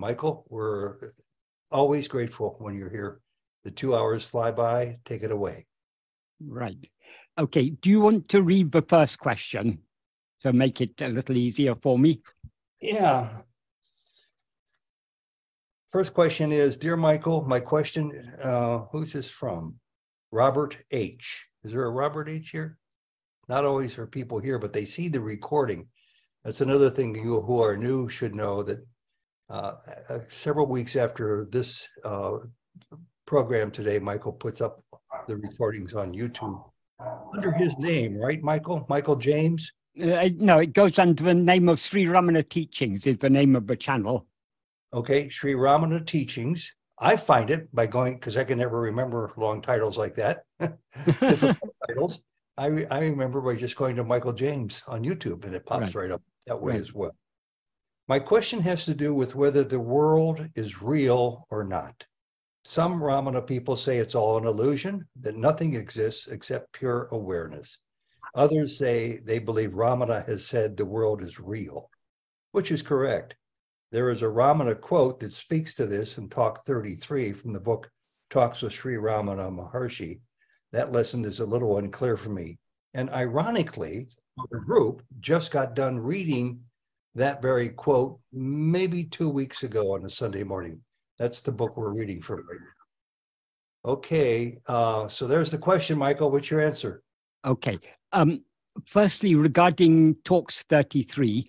Michael, we're always grateful when you're here. The two hours fly by. Take it away. Right. Okay. Do you want to read the first question to make it a little easier for me? Yeah. First question is Dear Michael, my question uh, who's this from? Robert H. Is there a Robert H here? Not always are people here, but they see the recording. That's another thing you who are new should know that uh, uh, several weeks after this uh, program today, Michael puts up the recordings on YouTube under his name, right, Michael? Michael James? Uh, no, it goes under the name of Sri Ramana Teachings, is the name of the channel. Okay, Sri Ramana Teachings. I find it by going because I can never remember long titles like that, titles. I I remember by just going to Michael James on YouTube and it pops right, right up that way right. as well. My question has to do with whether the world is real or not. Some Ramana people say it's all an illusion, that nothing exists except pure awareness. Others say they believe Ramana has said the world is real, which is correct. There is a Ramana quote that speaks to this in Talk 33 from the book Talks with Sri Ramana Maharshi. That lesson is a little unclear for me. And ironically, our group just got done reading that very quote maybe two weeks ago on a Sunday morning. That's the book we're reading from right now. Okay, uh, so there's the question, Michael. What's your answer? Okay. Um, firstly, regarding Talks 33,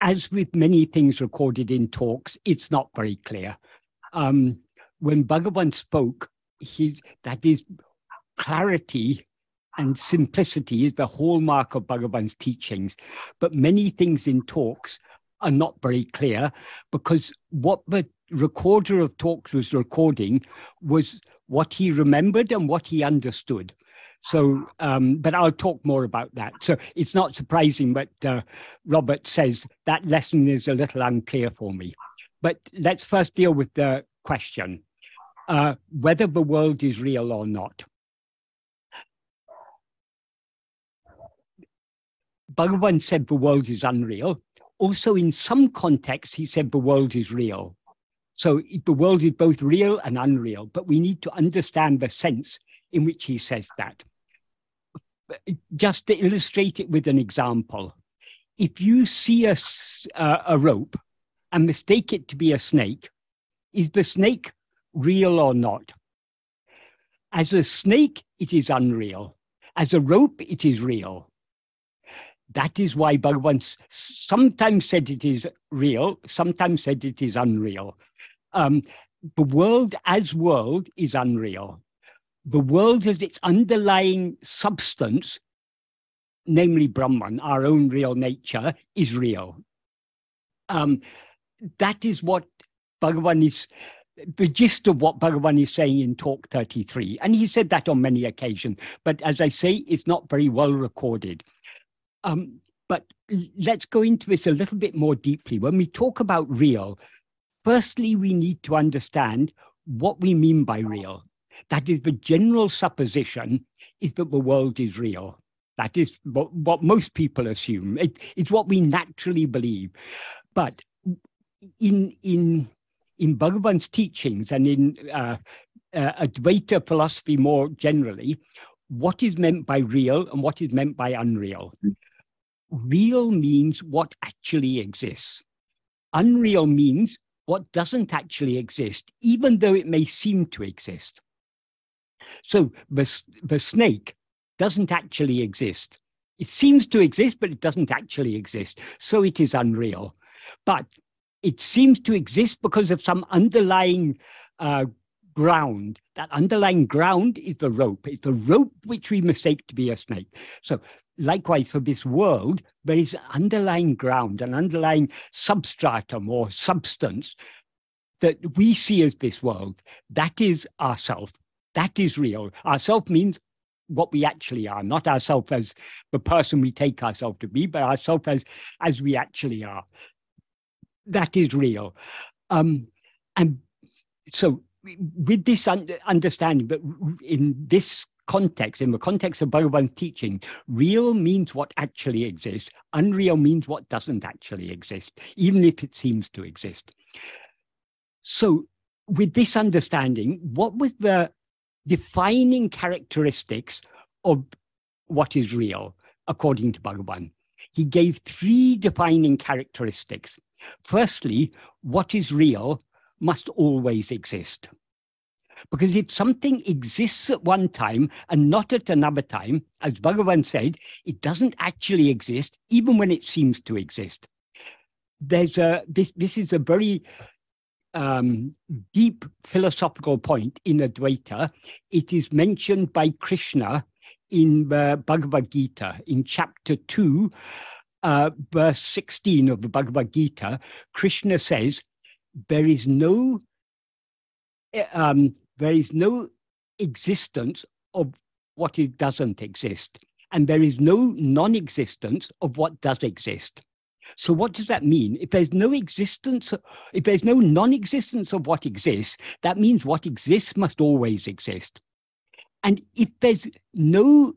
as with many things recorded in talks, it's not very clear. Um, when Bhagavan spoke, he, that is clarity and simplicity is the hallmark of Bhagavan's teachings. But many things in talks are not very clear because what the recorder of talks was recording was what he remembered and what he understood. So, um, but I'll talk more about that. So it's not surprising but uh, Robert says that lesson is a little unclear for me. But let's first deal with the question uh, whether the world is real or not. Bhagavan said the world is unreal. Also, in some contexts, he said the world is real. So the world is both real and unreal, but we need to understand the sense in which he says that. Just to illustrate it with an example, if you see a, uh, a rope and mistake it to be a snake, is the snake real or not? As a snake, it is unreal. As a rope, it is real. That is why Bhagavan sometimes said it is real, sometimes said it is unreal. Um, the world as world is unreal. The world as its underlying substance, namely Brahman, our own real nature, is real. Um, that is what Bhagavan is, the gist of what Bhagavan is saying in Talk 33. And he said that on many occasions. But as I say, it's not very well recorded. Um, but let's go into this a little bit more deeply. When we talk about real, firstly, we need to understand what we mean by real. That is, the general supposition is that the world is real. That is what, what most people assume. It, it's what we naturally believe. But in, in, in Bhagavan's teachings and in uh, uh, Advaita philosophy more generally, what is meant by real and what is meant by unreal real means what actually exists. Unreal means what doesn't actually exist, even though it may seem to exist. So the, the snake doesn't actually exist. It seems to exist, but it doesn't actually exist. So it is unreal. But it seems to exist because of some underlying uh, ground. That underlying ground is the rope. It's the rope which we mistake to be a snake. So likewise for this world, there is underlying ground, an underlying substratum or substance that we see as this world. That is ourself. That is real. Ourself means what we actually are, not ourself as the person we take ourselves to be, but ourself as as we actually are. That is real. Um, and so with this un- understanding, but in this context, in the context of Bhagavan teaching, real means what actually exists, unreal means what doesn't actually exist, even if it seems to exist. So, with this understanding, what was the defining characteristics of what is real, according to Bhagavan? He gave three defining characteristics. Firstly, what is real must always exist. Because if something exists at one time and not at another time, as Bhagavan said, it doesn't actually exist, even when it seems to exist. There's a this this is a very um, deep philosophical point in Advaita. It is mentioned by Krishna in the Bhagavad Gita in chapter 2, uh, verse 16 of the Bhagavad Gita. Krishna says, There is no eh, um, there is no existence of what it doesn't exist, and there is no non existence of what does exist. So, what does that mean? If there's no existence, if there's no non existence of what exists, that means what exists must always exist. And if there's no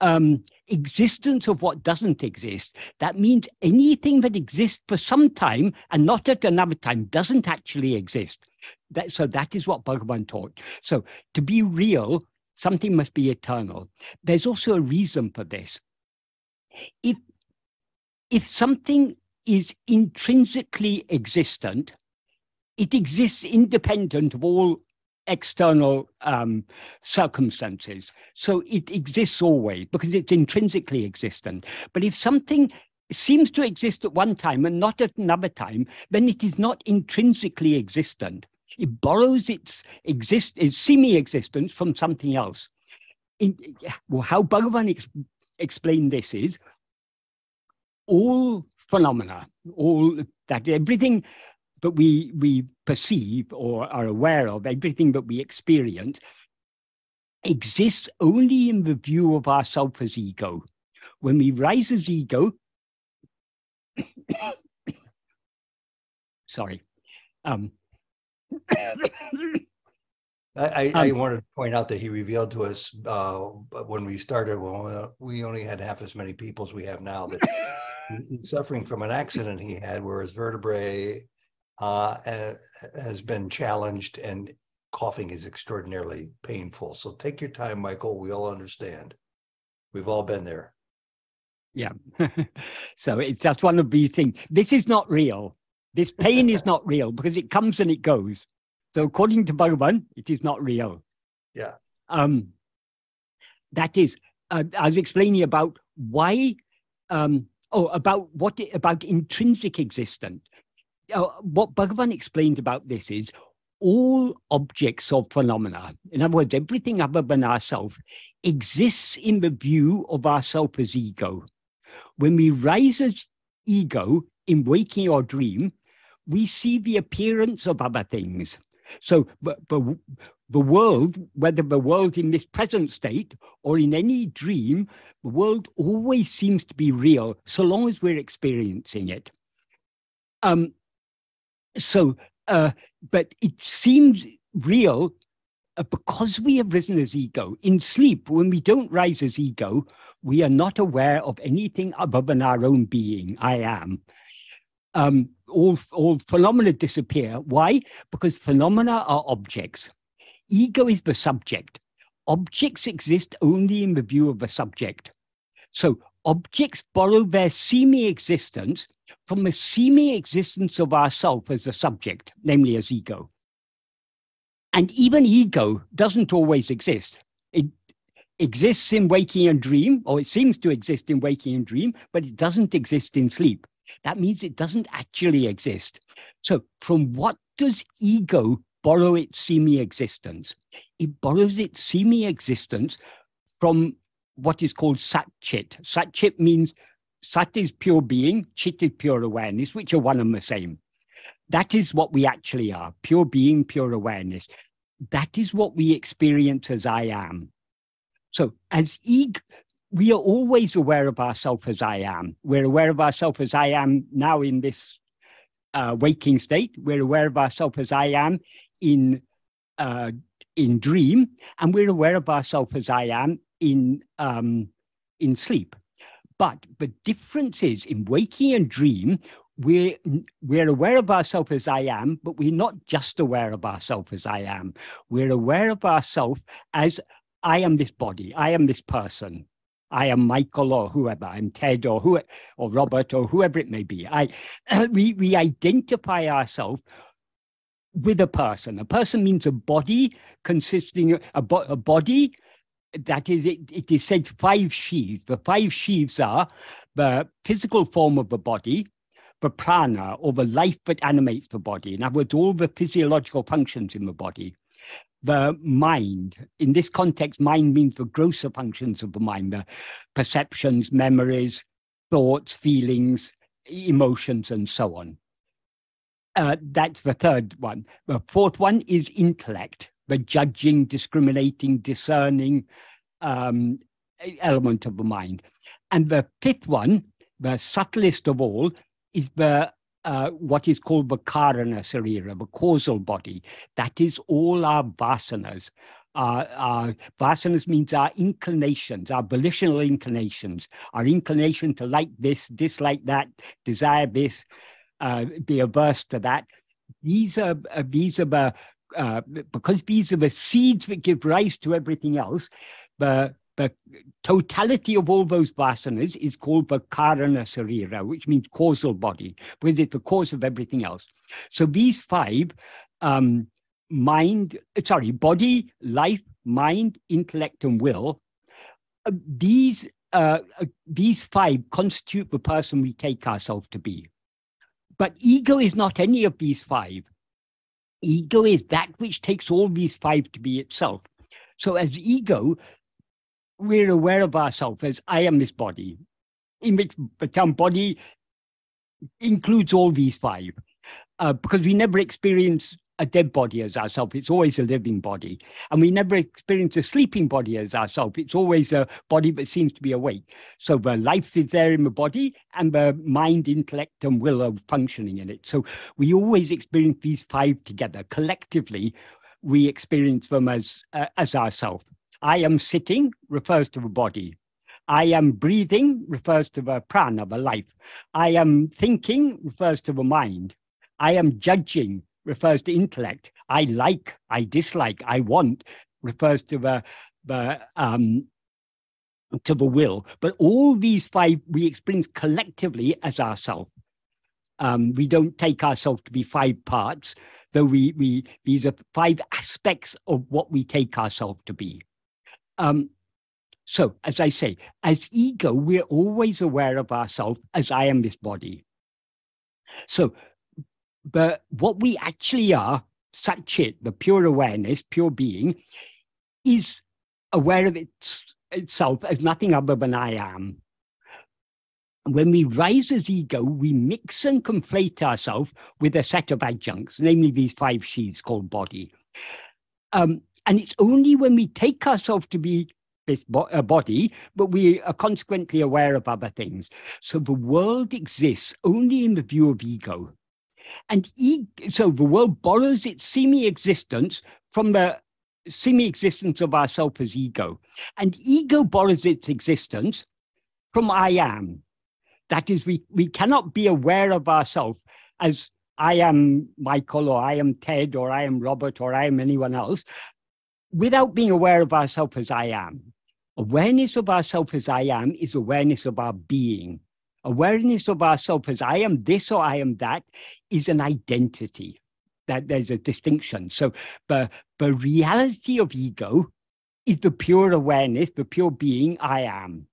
um, existence of what doesn't exist, that means anything that exists for some time and not at another time doesn't actually exist. That, so that is what Bhagavan taught. So to be real, something must be eternal. There's also a reason for this. If if something is intrinsically existent, it exists independent of all external um, circumstances. So it exists always because it's intrinsically existent. But if something seems to exist at one time and not at another time, then it is not intrinsically existent. It borrows its exist its semi-existence from something else. In, well, how Bhagavan ex- explained this is all phenomena, all that everything that we we perceive or are aware of, everything that we experience, exists only in the view of ourself as ego. When we rise as ego, sorry. Um, I, I, um, wanted to point out that he revealed to us uh, when we started, well, we only had half as many people as we have now that he's suffering from an accident he had where his vertebrae uh, has been challenged and coughing is extraordinarily painful. So take your time, Michael. We all understand. We've all been there. Yeah. so it's just one of these things. This is not real. This pain is not real because it comes and it goes. So according to Bhagavan, it is not real. Yeah. Um, that is, uh, I was explaining about why, um, oh, about what, about intrinsic existence. Uh, what Bhagavan explained about this is all objects of phenomena, in other words, everything other than ourself, exists in the view of ourself as ego. When we rise as ego in waking or dream, we see the appearance of other things. So, but, but the world, whether the world in this present state or in any dream, the world always seems to be real so long as we're experiencing it. Um, so, uh, but it seems real uh, because we have risen as ego. In sleep, when we don't rise as ego, we are not aware of anything other than our own being, I am. Um, all, all phenomena disappear. Why? Because phenomena are objects. Ego is the subject. Objects exist only in the view of the subject. So objects borrow their semi existence from the seeming existence of ourself as a subject, namely as ego. And even ego doesn't always exist. It exists in waking and dream, or it seems to exist in waking and dream, but it doesn't exist in sleep. That means it doesn't actually exist. So, from what does ego borrow its semi existence? It borrows its semi existence from what is called sat chit. Sat chit means Sat is pure being, Chit is pure awareness, which are one and the same. That is what we actually are pure being, pure awareness. That is what we experience as I am. So, as ego, we are always aware of ourselves as I am. We're aware of ourselves as I am now in this uh, waking state. We're aware of ourselves as I am in uh, in dream, and we're aware of ourselves as I am in um, in sleep. But the difference is in waking and dream, we're, we're aware of ourselves as I am, but we're not just aware of ourselves as I am. We're aware of ourselves as I am this body, I am this person. I am Michael or whoever, I'm Ted or who or Robert or whoever it may be. I we we identify ourselves with a person. A person means a body consisting of a, bo- a body that is it, it is said five sheaths. The five sheaths are the physical form of the body, the prana or the life that animates the body. In other words, all the physiological functions in the body the mind. In this context, mind means the grosser functions of the mind, the perceptions, memories, thoughts, feelings, emotions, and so on. Uh, that's the third one. The fourth one is intellect, the judging, discriminating, discerning um, element of the mind. And the fifth one, the subtlest of all, is the uh, what is called the Karana Sarira, the causal body. That is all our vasanas. Our, our vasanas means our inclinations, our volitional inclinations, our inclination to like this, dislike that, desire this, uh, be averse to that. These are uh, these are the uh, because these are the seeds that give rise to everything else. The the totality of all those vasanas is called the karana sarira, which means causal body, because it's the cause of everything else. So these five, um, mind, sorry, body, life, mind, intellect, and will, uh, these uh, uh, these five constitute the person we take ourselves to be. But ego is not any of these five. Ego is that which takes all these five to be itself. So as ego, we're aware of ourselves as I am this body, in which the term body includes all these five, uh, because we never experience a dead body as ourselves. It's always a living body. And we never experience a sleeping body as ourselves. It's always a body that seems to be awake. So the life is there in the body and the mind, intellect, and will are functioning in it. So we always experience these five together. Collectively, we experience them as, uh, as ourselves. I am sitting refers to the body. I am breathing refers to the prana, the life. I am thinking refers to the mind. I am judging refers to intellect. I like, I dislike, I want refers to the, the um, to the will. But all these five we experience collectively as ourselves. Um, we don't take ourselves to be five parts, though we, we these are five aspects of what we take ourselves to be. Um, so, as I say, as ego, we're always aware of ourselves as I am this body. So, but what we actually are, Satchit, the pure awareness, pure being, is aware of its, itself as nothing other than I am. When we rise as ego, we mix and conflate ourselves with a set of adjuncts, namely these five sheaths called body. Um, and it's only when we take ourselves to be this bo- body, but we are consequently aware of other things. So the world exists only in the view of ego. And e- so the world borrows its semi existence from the semi existence of ourself as ego. And ego borrows its existence from I am. That is, we, we cannot be aware of ourselves as I am Michael or I am Ted or I am Robert or I am anyone else without being aware of ourselves as I am. Awareness of ourselves as I am is awareness of our being. Awareness of ourselves as I am this or I am that is an identity. That there's a distinction. So the, the reality of ego is the pure awareness, the pure being I am.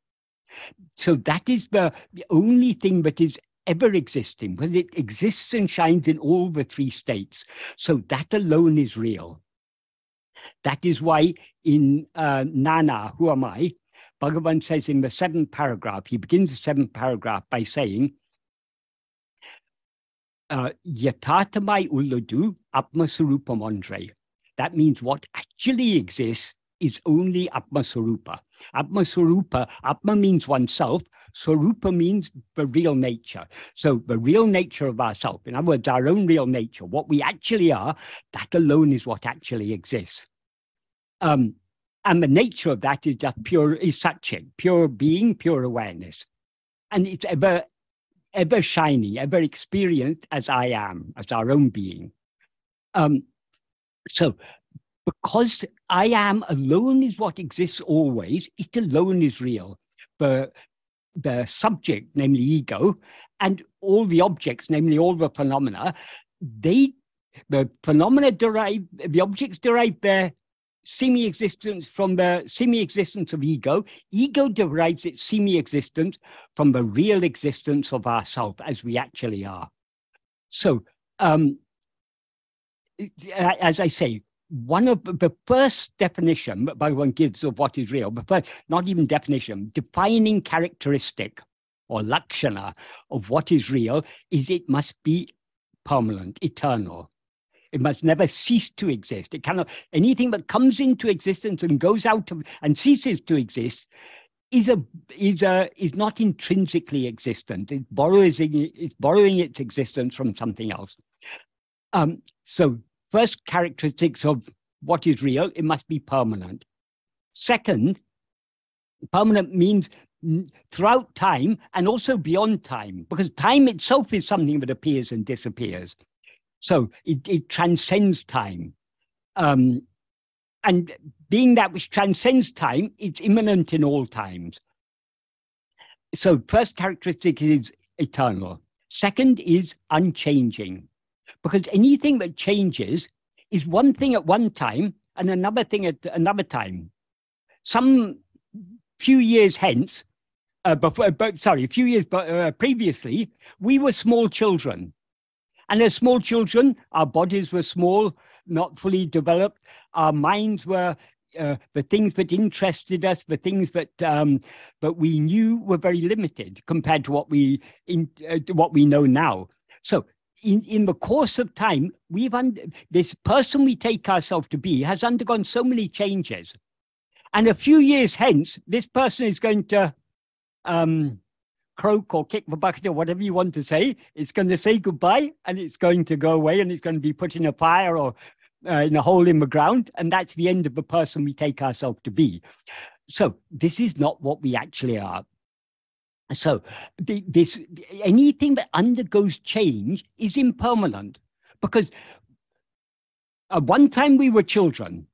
So that is the, the only thing that is ever existing, because it exists and shines in all the three states. So that alone is real. That is why in uh, Nan Yar, who am I? Bhagavan says in the seventh paragraph, he begins the seventh paragraph by saying, uh, Yatatamai uladu atmasurupam andre. That means what actually exists is only atmaswarupa. Atmaswarupa, atma means oneself, Swarupa means the real nature. So the real nature of ourself, in other words, our own real nature, what we actually are, that alone is what actually exists. Um, and the nature of that is just pure, is such a pure being, pure awareness. And it's ever ever shining, ever experienced as I am, as our own being. Um, so, because I am alone is what exists always, it alone is real. But the subject, namely ego, and all the objects, namely all the phenomena, they the phenomena derive the objects derive their semi-existence from the semi-existence of ego. Ego derives its semi-existence from the real existence of ourself as we actually are. So, um, as I say, one of the first definition that Bhagavan gives of what is real, but first, not even definition, defining characteristic or lakshana of what is real is it must be permanent, eternal. It must never cease to exist. It cannot, anything that comes into existence and goes out of, and ceases to exist is a is a is not intrinsically existent. It borrows it's borrowing its existence from something else. Um, so first characteristics of what is real, it must be permanent. Second, permanent means throughout time and also beyond time, because time itself is something that appears and disappears. So it, it transcends time. Um, and being that which transcends time, it's immanent in all times. So, first characteristic is eternal. Second is unchanging, because anything that changes is one thing at one time and another thing at another time. Some few years hence, uh, before, but, sorry, a few years uh, previously, we were small children. And as small children, our bodies were small, not fully developed. Our minds were uh, the things that interested us, the things that um, that we knew were very limited compared to what we in, uh, what we know now. So, in in the course of time, we've un- this person we take ourselves to be has undergone so many changes, and a few years hence, this person is going to um, croak or kick the bucket or whatever you want to say. It's going to say goodbye and it's going to go away and it's going to be put in a fire or uh, in a hole in the ground. And that's the end of the person we take ourselves to be. So this is not what we actually are. So the, this anything that undergoes change is impermanent because at one time we were children.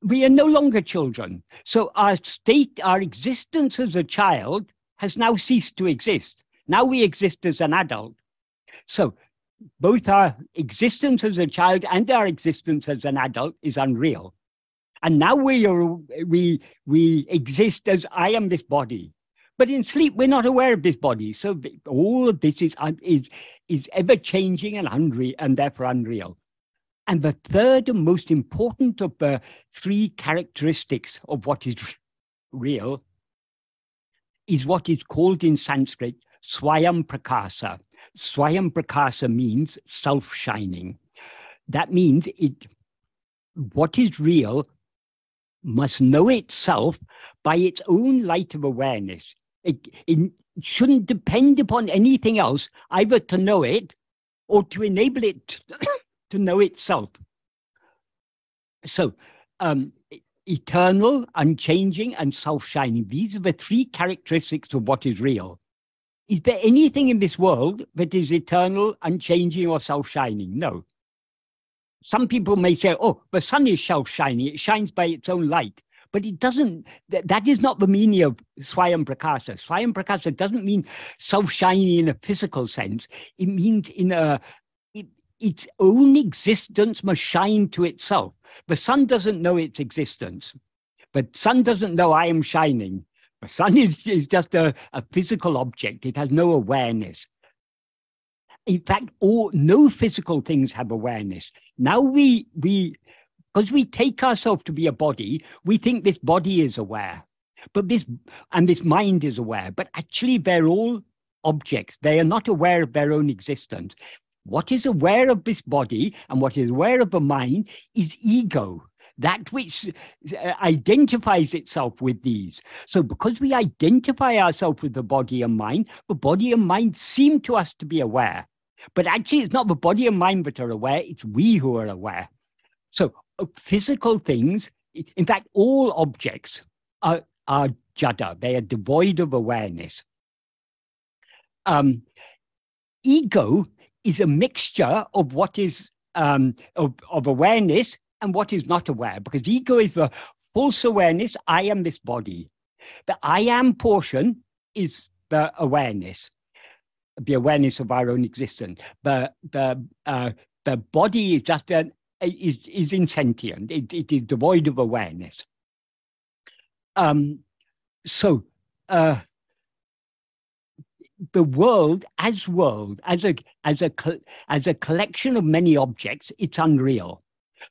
We are no longer children. So our state, our existence as a child has now ceased to exist. Now we exist as an adult. So both our existence as a child and our existence as an adult is unreal. And now we are we we exist as I am this body. But in sleep, we're not aware of this body. So all of this is, is, is ever changing and unreal and therefore unreal. And the third and most important of the three characteristics of what is real is what is called in Sanskrit Swayam Prakasa. Swayam Prakasa means self shining. That means it, what is real must know itself by its own light of awareness. It, it shouldn't depend upon anything else, either to know it or to enable it to know itself. So, um, eternal, unchanging, and self shining. These are the three characteristics of what is real. Is there anything in this world that is eternal, unchanging, or self shining? No. Some people may say, oh, the sun is self shining, it shines by its own light. But it doesn't, that, that is not the meaning of Swayam Prakasa. Swayam Prakasa doesn't mean self shining in a physical sense, it means in a, its own existence must shine to itself. The sun doesn't know its existence. but sun doesn't know I am shining. The sun is, is just a, a physical object. It has no awareness. In fact, all no physical things have awareness. Now we we because we take ourselves to be a body, we think this body is aware. But this and this mind is aware, but actually they're all objects. They are not aware of their own existence. What is aware of this body and what is aware of the mind is ego, that which uh, identifies itself with these. So, because we identify ourselves with the body and mind, the body and mind seem to us to be aware. But actually, it's not the body and mind that are aware, it's we who are aware. So, uh, physical things, in fact, all objects are, are jada, they are devoid of awareness. um, ego is a mixture of what is um, of, of awareness and what is not aware, because ego is the false awareness. I am this body. The I am portion is the awareness, the awareness of our own existence. The the uh, the body is just an is is insentient. It, it is devoid of awareness. Um, so uh, the world as world, as a as a as a collection of many objects, it's unreal.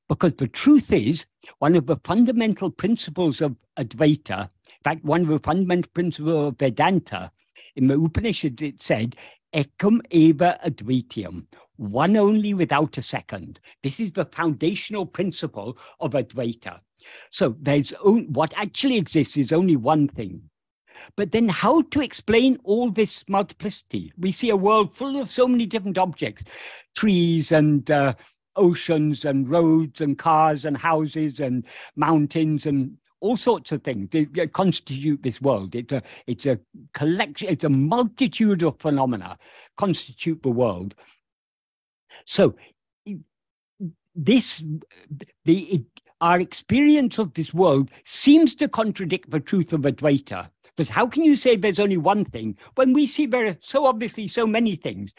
Because the truth is, one of the fundamental principles of Advaita, in fact, one of the fundamental principles of Vedanta, in the Upanishads, it said, Ekam eva advitiyam, one only without a second. This is the foundational principle of Advaita. So there's what actually exists is only one thing. But then, how to explain all this multiplicity? We see a world full of so many different objects trees and uh, oceans and roads and cars and houses and mountains and all sorts of things that constitute this world. It's a, it's a collection, it's a multitude of phenomena constitute the world. So, this, the, our experience of this world seems to contradict the truth of Advaita. How can you say there's only one thing when we see there are so obviously so many things?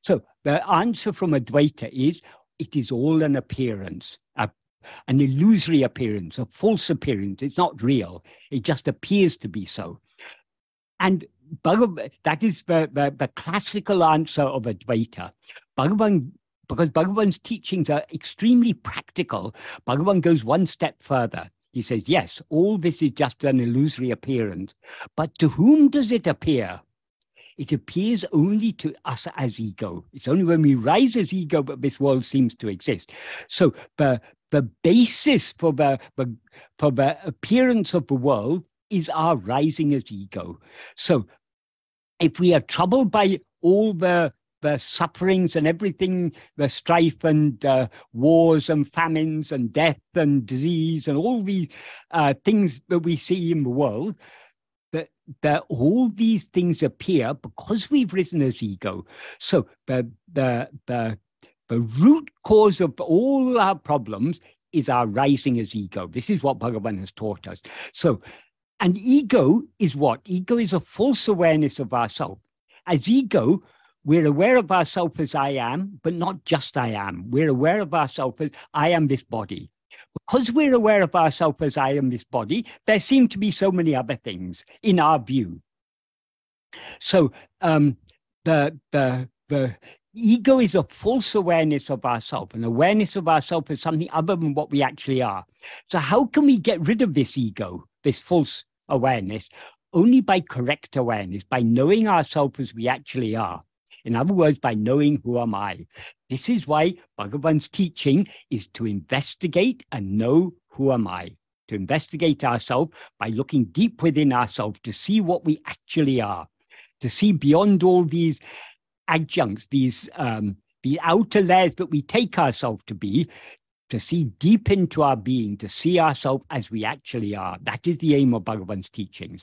So the answer from Advaita is it is all an appearance, a, an illusory appearance, a false appearance. It's not real. It just appears to be so. And Bhagavan, that is the, the, the classical answer of Advaita. Bhagavan, because Bhagavan's teachings are extremely practical, Bhagavan goes one step further. He says, yes, all this is just an illusory appearance. But to whom does it appear? It appears only to us as ego. It's only when we rise as ego that this world seems to exist. So the, the basis for the, for the appearance of the world is our rising as ego. So if we are troubled by all the the sufferings and everything, the strife and uh, wars and famines and death and disease and all these uh, things that we see in the world, that, that all these things appear because we've risen as ego. So the, the, the, the root cause of all our problems is our rising as ego. This is what Bhagavan has taught us. So, and ego is what? Ego is a false awareness of ourself. As ego, we're aware of ourselves as I am, but not just I am. We're aware of ourselves as I am this body. Because we're aware of ourselves as I am this body, there seem to be so many other things in our view. So um, the, the, the ego is a false awareness of ourselves, an awareness of ourselves as something other than what we actually are. So how can we get rid of this ego, this false awareness? Only by correct awareness, by knowing ourselves as we actually are. In other words, by knowing who am I. This is why Bhagavan's teaching is to investigate and know who am I. To investigate ourselves by looking deep within ourselves to see what we actually are, to see beyond all these adjuncts, these um, the outer layers that we take ourselves to be, to see deep into our being, to see ourselves as we actually are. That is the aim of Bhagavan's teachings.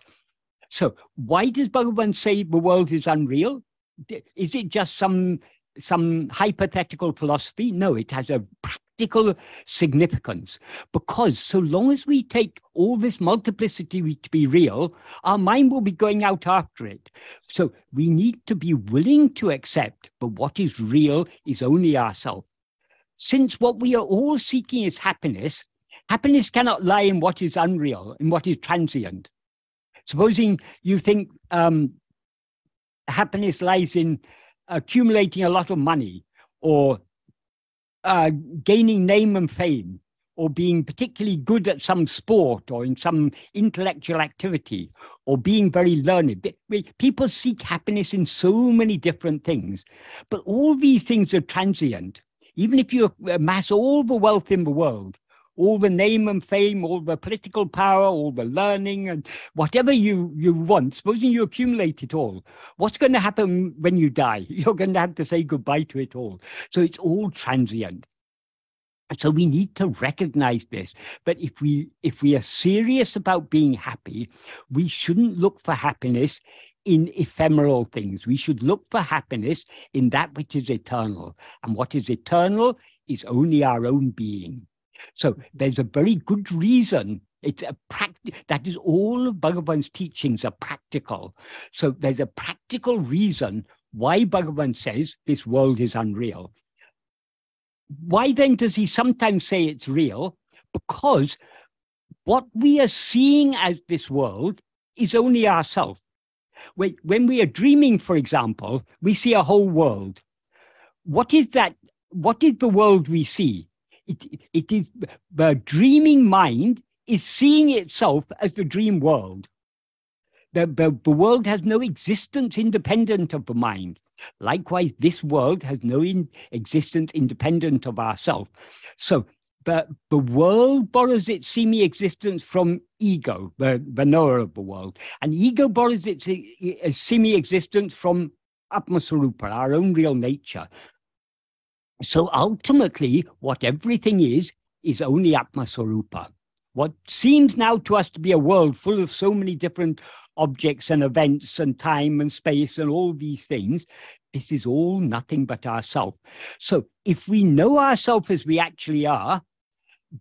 So, why does Bhagavan say the world is unreal? Is it just some some hypothetical philosophy? No, it has a practical significance because so long as we take all this multiplicity to be real, our mind will be going out after it. So we need to be willing to accept, but what is real is only ourselves. Since what we are all seeking is happiness, happiness cannot lie in what is unreal, in what is transient. Supposing you think um, happiness lies in accumulating a lot of money or uh, gaining name and fame or being particularly good at some sport or in some intellectual activity or being very learned. People seek happiness in so many different things, but all these things are transient. Even if you amass all the wealth in the world, all the name and fame, all the political power, all the learning, and whatever you, you want, supposing you accumulate it all, what's going to happen when you die? You're going to have to say goodbye to it all. So it's all transient. So we need to recognize this. But if we if we are serious about being happy, we shouldn't look for happiness in ephemeral things. We should look for happiness in that which is eternal. And what is eternal is only our own being. So there's a very good reason. It's a practice that is all of Bhagavan's teachings are practical. So there's a practical reason why Bhagavan says this world is unreal. Why then does he sometimes say it's real? Because what we are seeing as this world is only ourselves. When we are dreaming, for example, we see a whole world. What is that? What is the world we see? It, it is the dreaming mind is seeing itself as the dream world. The, the, the world has no existence independent of the mind. Likewise, this world has no in, existence independent of ourselves. So the, the world borrows its semi existence from ego, the, the knower of the world. And ego borrows its semi existence from Atmaswarupa, our own real nature. So ultimately, what everything is, is only Atmaswarupa. What seems now to us to be a world full of so many different objects and events and time and space and all these things, this is all nothing but ourself. So if we know ourselves as we actually are,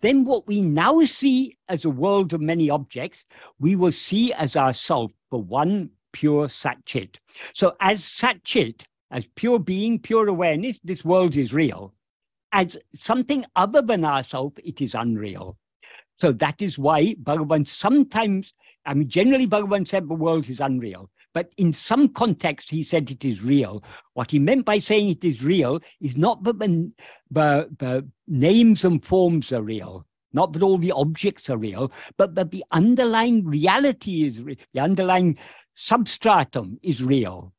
then what we now see as a world of many objects, we will see as ourself the one pure Satchit. So as Satchit, as pure being, pure awareness, this world is real. As something other than ourself, it is unreal. So that is why Bhagavan sometimes, I mean, generally Bhagavan said the world is unreal. But in some context, he said it is real. What he meant by saying it is real is not that the, the, the names and forms are real, not that all the objects are real, but that the underlying reality is the underlying substratum is real.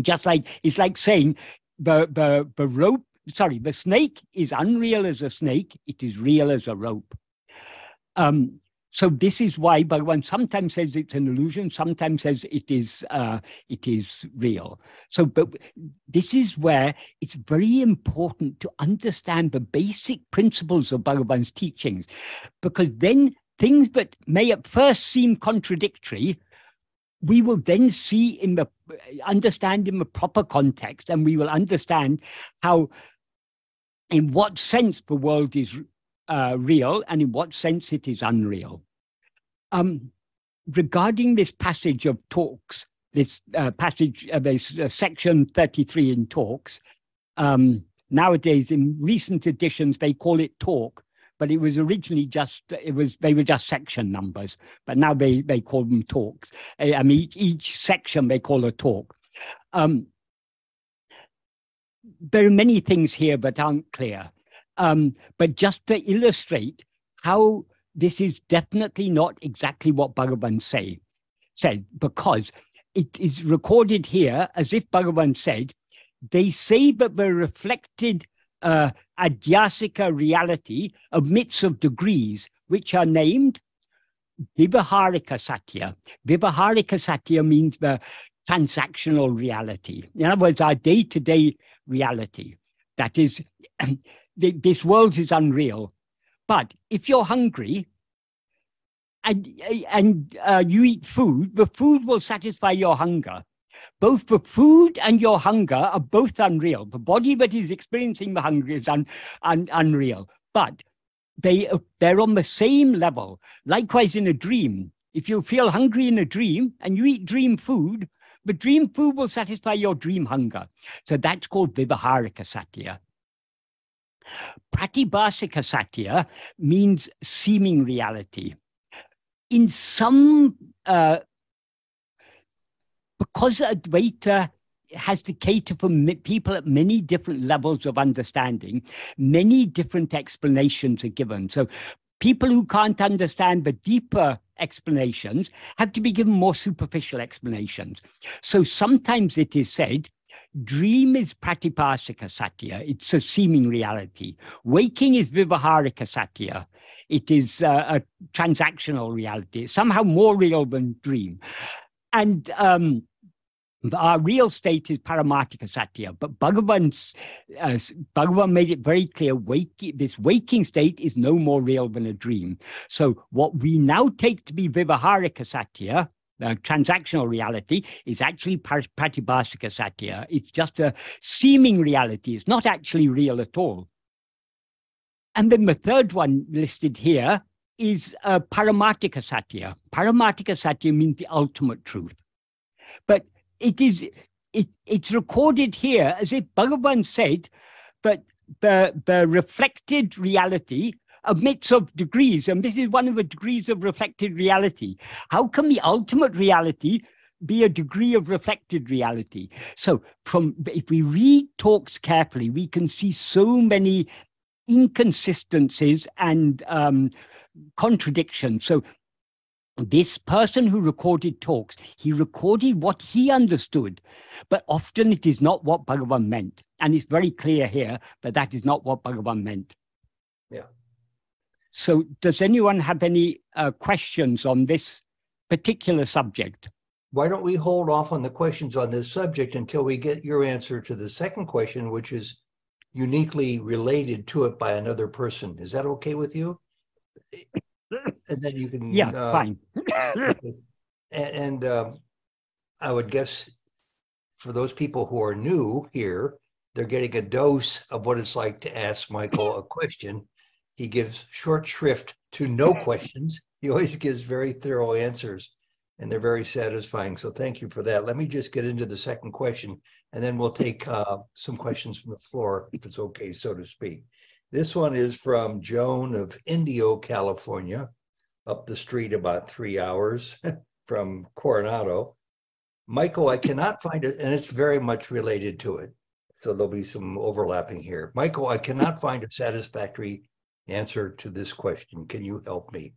Just like it's like saying the the the rope, sorry, the snake is unreal as a snake, it is real as a rope. Um, so this is why Bhagavan sometimes says it's an illusion, sometimes says it is uh, it is real. So, but this is where it's very important to understand the basic principles of Bhagavan's teachings, because then things that may at first seem contradictory, we will then see in the understand in the proper context, and we will understand how, in what sense the world is uh, real and in what sense it is unreal. Um, regarding this passage of talks, this uh, passage, uh, this uh, section 33 in talks, um, nowadays in recent editions they call it talk, but it was originally just it was they were just section numbers, but now they they call them talks. I mean each, each section they call a talk. Um, there are many things here that aren't clear. Um, but just to illustrate how this is definitely not exactly what Bhagavan say, said, because it is recorded here as if Bhagavan said, they say that the reflected uh, adhyasika reality admits of degrees, which are named Vyavaharika Satya. Vyavaharika Satya means the transactional reality. In other words, our day to day reality. That is, this world is unreal. But if you're hungry and, and uh, you eat food, the food will satisfy your hunger. Both the food and your hunger are both unreal. The body that is experiencing the hunger is un, un, unreal, but they, they're on the same level. Likewise, in a dream, if you feel hungry in a dream and you eat dream food, the dream food will satisfy your dream hunger. So that's called Vyavaharika Satya. Pratibhasika Satya means seeming reality. In some, uh, because Advaita has to cater for people at many different levels of understanding, many different explanations are given. So people who can't understand the deeper explanations have to be given more superficial explanations. So sometimes it is said Dream is pratibhasika satya, it's a seeming reality. Waking is vyavaharika satya, it is a transactional reality, somehow more real than dream. And um, our real state is paramarthika satya, but Bhagavan's, uh, Bhagavan made it very clear wake, this waking state is no more real than a dream. So, what we now take to be vyavaharika satya, uh, transactional reality, is actually pratibhasika satya. It's just a seeming reality. It's not actually real at all. And then the third one listed here is uh, Paramarthika Satya. Paramarthika Satya means the ultimate truth. But it is it, it's recorded here as if Bhagavan said that the, the reflected reality admits of degrees, and this is one of the degrees of reflected reality. How can the ultimate reality be a degree of reflected reality? So, from if we read talks carefully, we can see so many inconsistencies and um, contradictions. So, this person who recorded talks, he recorded what he understood, but often it is not what Bhagavan meant. And it's very clear here that that is not what Bhagavan meant. Yeah. So, does anyone have any uh, questions on this particular subject? Why don't we hold off on the questions on this subject until we get your answer to the second question, which is uniquely related to it by another person? Is that okay with you? And then you can yeah uh, fine. and, and um, i would guess for those people who are new here they're getting a dose of what it's like to ask michael a question. He gives short shrift to no questions. He always gives very thorough answers and they're very satisfying. So thank you for that. Let me just get into the second question and then we'll take uh, some questions from the floor if it's okay so to speak this one is from Joan of Indio, California, up the street about three hours from Coronado. Michael, I cannot find it, and it's very much related to it. So there'll be some overlapping here. Michael, I cannot find a satisfactory answer to this question. Can you help me?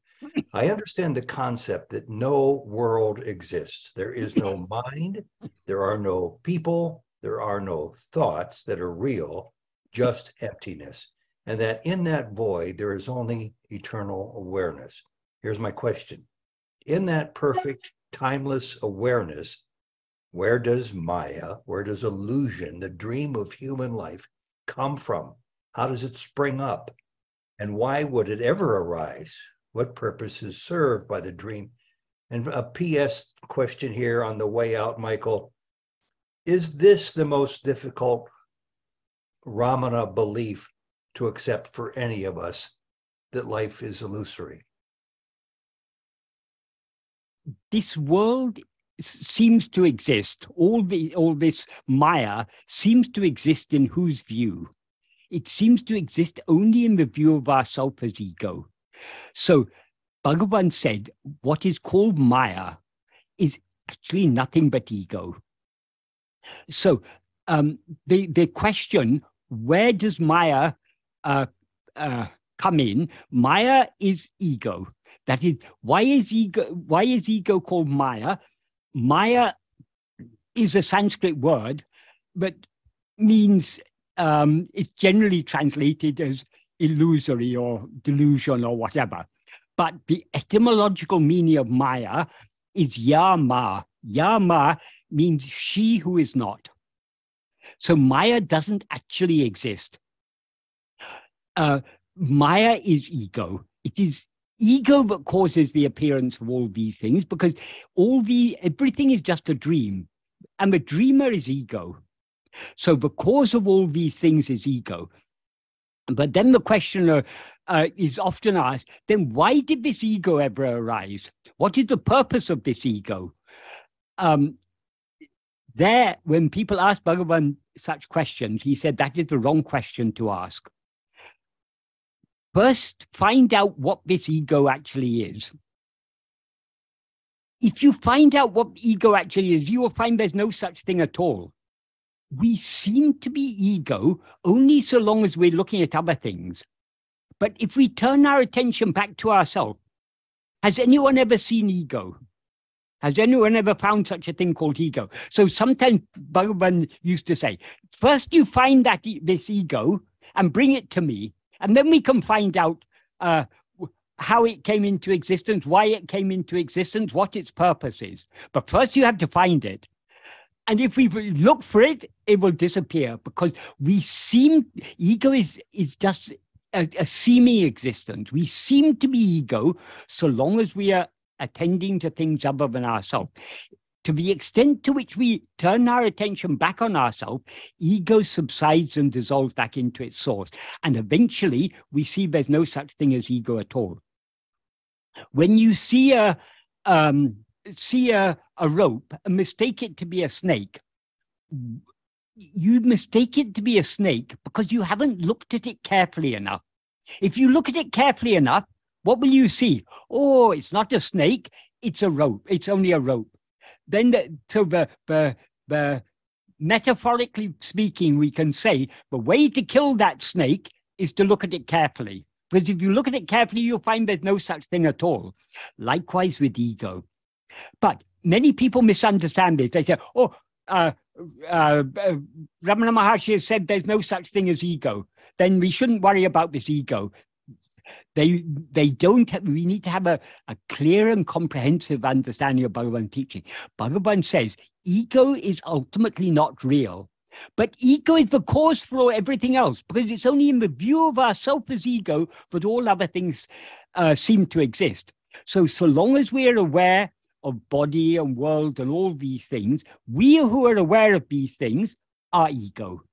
I understand the concept that no world exists. There is no mind, there are no people, there are no thoughts that are real, just emptiness and that in that void there is only eternal awareness. Here's my question In that perfect, timeless awareness, where does Maya, where does illusion, the dream of human life, come from? How does it spring up? And why would it ever arise? What purpose is served by the dream? And a PS question here on the way out, Michael. Is this the most difficult Ramana belief to accept for any of us that life is illusory. This world seems to exist. All the all this Maya seems to exist in whose view? It seems to exist only in the view of ourself as ego. So Bhagavan said, what is called Maya is actually nothing but ego. So um, the the question, where does Maya uh, uh, come in. Maya is ego. That is why is ego why is ego called Maya? Maya is a Sanskrit word, but means um, it's generally translated as illusory or delusion or whatever. But the etymological meaning of Maya is Yama. Yama means she who is not. So Maya doesn't actually exist uh, Maya is ego. It is ego that causes the appearance of all these things because all the everything is just a dream, and the dreamer is ego. So the cause of all these things is ego. But then the questioner uh, is often asked, then why did this ego ever arise? What is the purpose of this ego? Um, there, when people ask Bhagavan such questions, he said that is the wrong question to ask. First, find out what this ego actually is. If you find out what ego actually is, you will find there's no such thing at all. We seem to be ego only so long as we're looking at other things. But if we turn our attention back to ourselves, has anyone ever seen ego? Has anyone ever found such a thing called ego? So sometimes Bhagavan used to say, first you find that this ego and bring it to me, and then we can find out uh, how it came into existence, why it came into existence, what its purpose is. But first, you have to find it. And if we look for it, it will disappear because we seem, ego is, is just a, a seeming existence. We seem to be ego so long as we are attending to things other than ourselves. To the extent to which we turn our attention back on ourselves, ego subsides and dissolves back into its source. And eventually, we see there's no such thing as ego at all. When you see a um, see a, a rope and mistake it to be a snake, you mistake it to be a snake because you haven't looked at it carefully enough. If you look at it carefully enough, what will you see? Oh, it's not a snake, it's a rope. It's only a rope. Then, the, so the, the, the metaphorically speaking, we can say the way to kill that snake is to look at it carefully. Because if you look at it carefully, you'll find there's no such thing at all. Likewise with ego. But many people misunderstand this. They say, oh, uh, uh, uh, Ramana Maharshi has said there's no such thing as ego. Then we shouldn't worry about this ego. They they don't. Have, we need to have a, a clear and comprehensive understanding of Bhagavan teaching. Bhagavan says ego is ultimately not real. But ego is the cause for everything else, because it's only in the view of ourself as ego that all other things uh, seem to exist. So, so long as we are aware of body and world and all these things, we who are aware of these things are ego.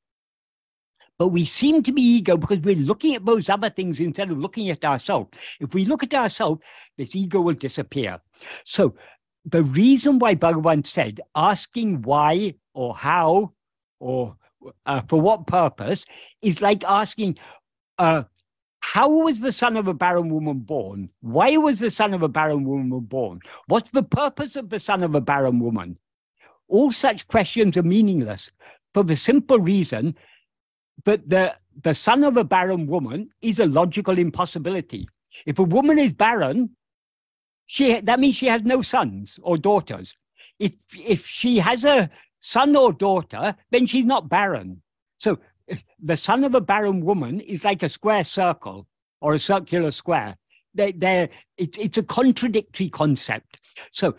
But we seem to be ego because we're looking at those other things instead of looking at ourselves. If we look at ourselves, this ego will disappear. So the reason why Bhagavan said asking why or how or uh, for what purpose is like asking, uh, how was the son of a barren woman born? Why was the son of a barren woman born? What's the purpose of the son of a barren woman? All such questions are meaningless for the simple reason that the, the son of a barren woman is a logical impossibility. If a woman is barren, she, that means she has no sons or daughters. If, if she has a son or daughter, then she's not barren. So the son of a barren woman is like a square circle or a circular square. They, they're, it, it's a contradictory concept. So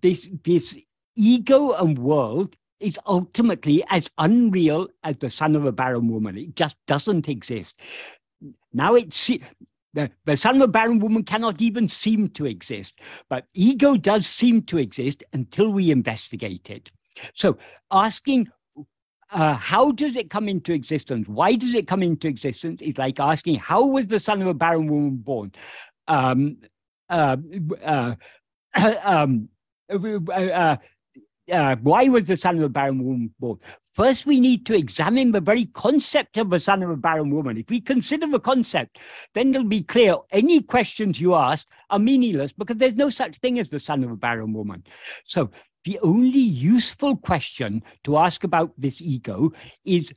this, this ego and world is ultimately as unreal as the son of a barren woman. It just doesn't exist. Now it's the, the son of a barren woman cannot even seem to exist, but ego does seem to exist until we investigate it. So asking uh, how does it come into existence? Why does it come into existence? Is like asking, how was the son of a barren woman born? Um, uh, uh, um, uh, why was the son of a barren woman born? First, we need to examine the very concept of the son of a barren woman. If we consider the concept, then it'll be clear any questions you ask are meaningless because there's no such thing as the son of a barren woman. So the only useful question to ask about this ego is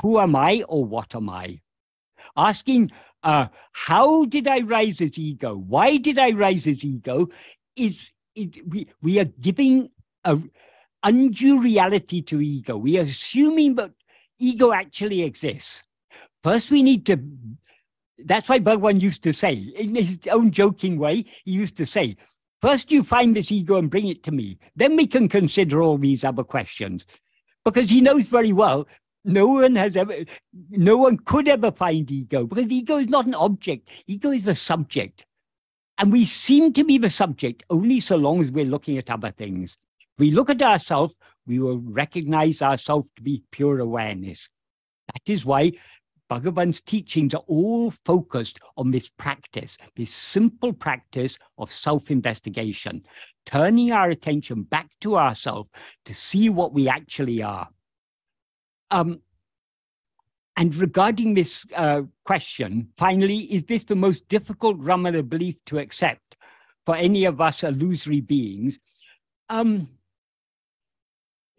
who am I or what am I? Asking, uh, how did I rise as ego? Why did I rise as ego? Is, we, we are giving a undue reality to ego. We are assuming that ego actually exists. First, we need to. That's why Bhagavan used to say, in his own joking way, he used to say, First, you find this ego and bring it to me. Then we can consider all these other questions. Because he knows very well no one has ever, no one could ever find ego because ego is not an object. Ego is the subject. And we seem to be the subject only so long as we're looking at other things. We look at ourselves, we will recognize ourselves to be pure awareness. That is why Bhagavan's teachings are all focused on this practice, this simple practice of self investigation, turning our attention back to ourselves to see what we actually are. Um, and regarding this uh, question, finally, is this the most difficult Ramana belief to accept for any of us illusory beings? Um,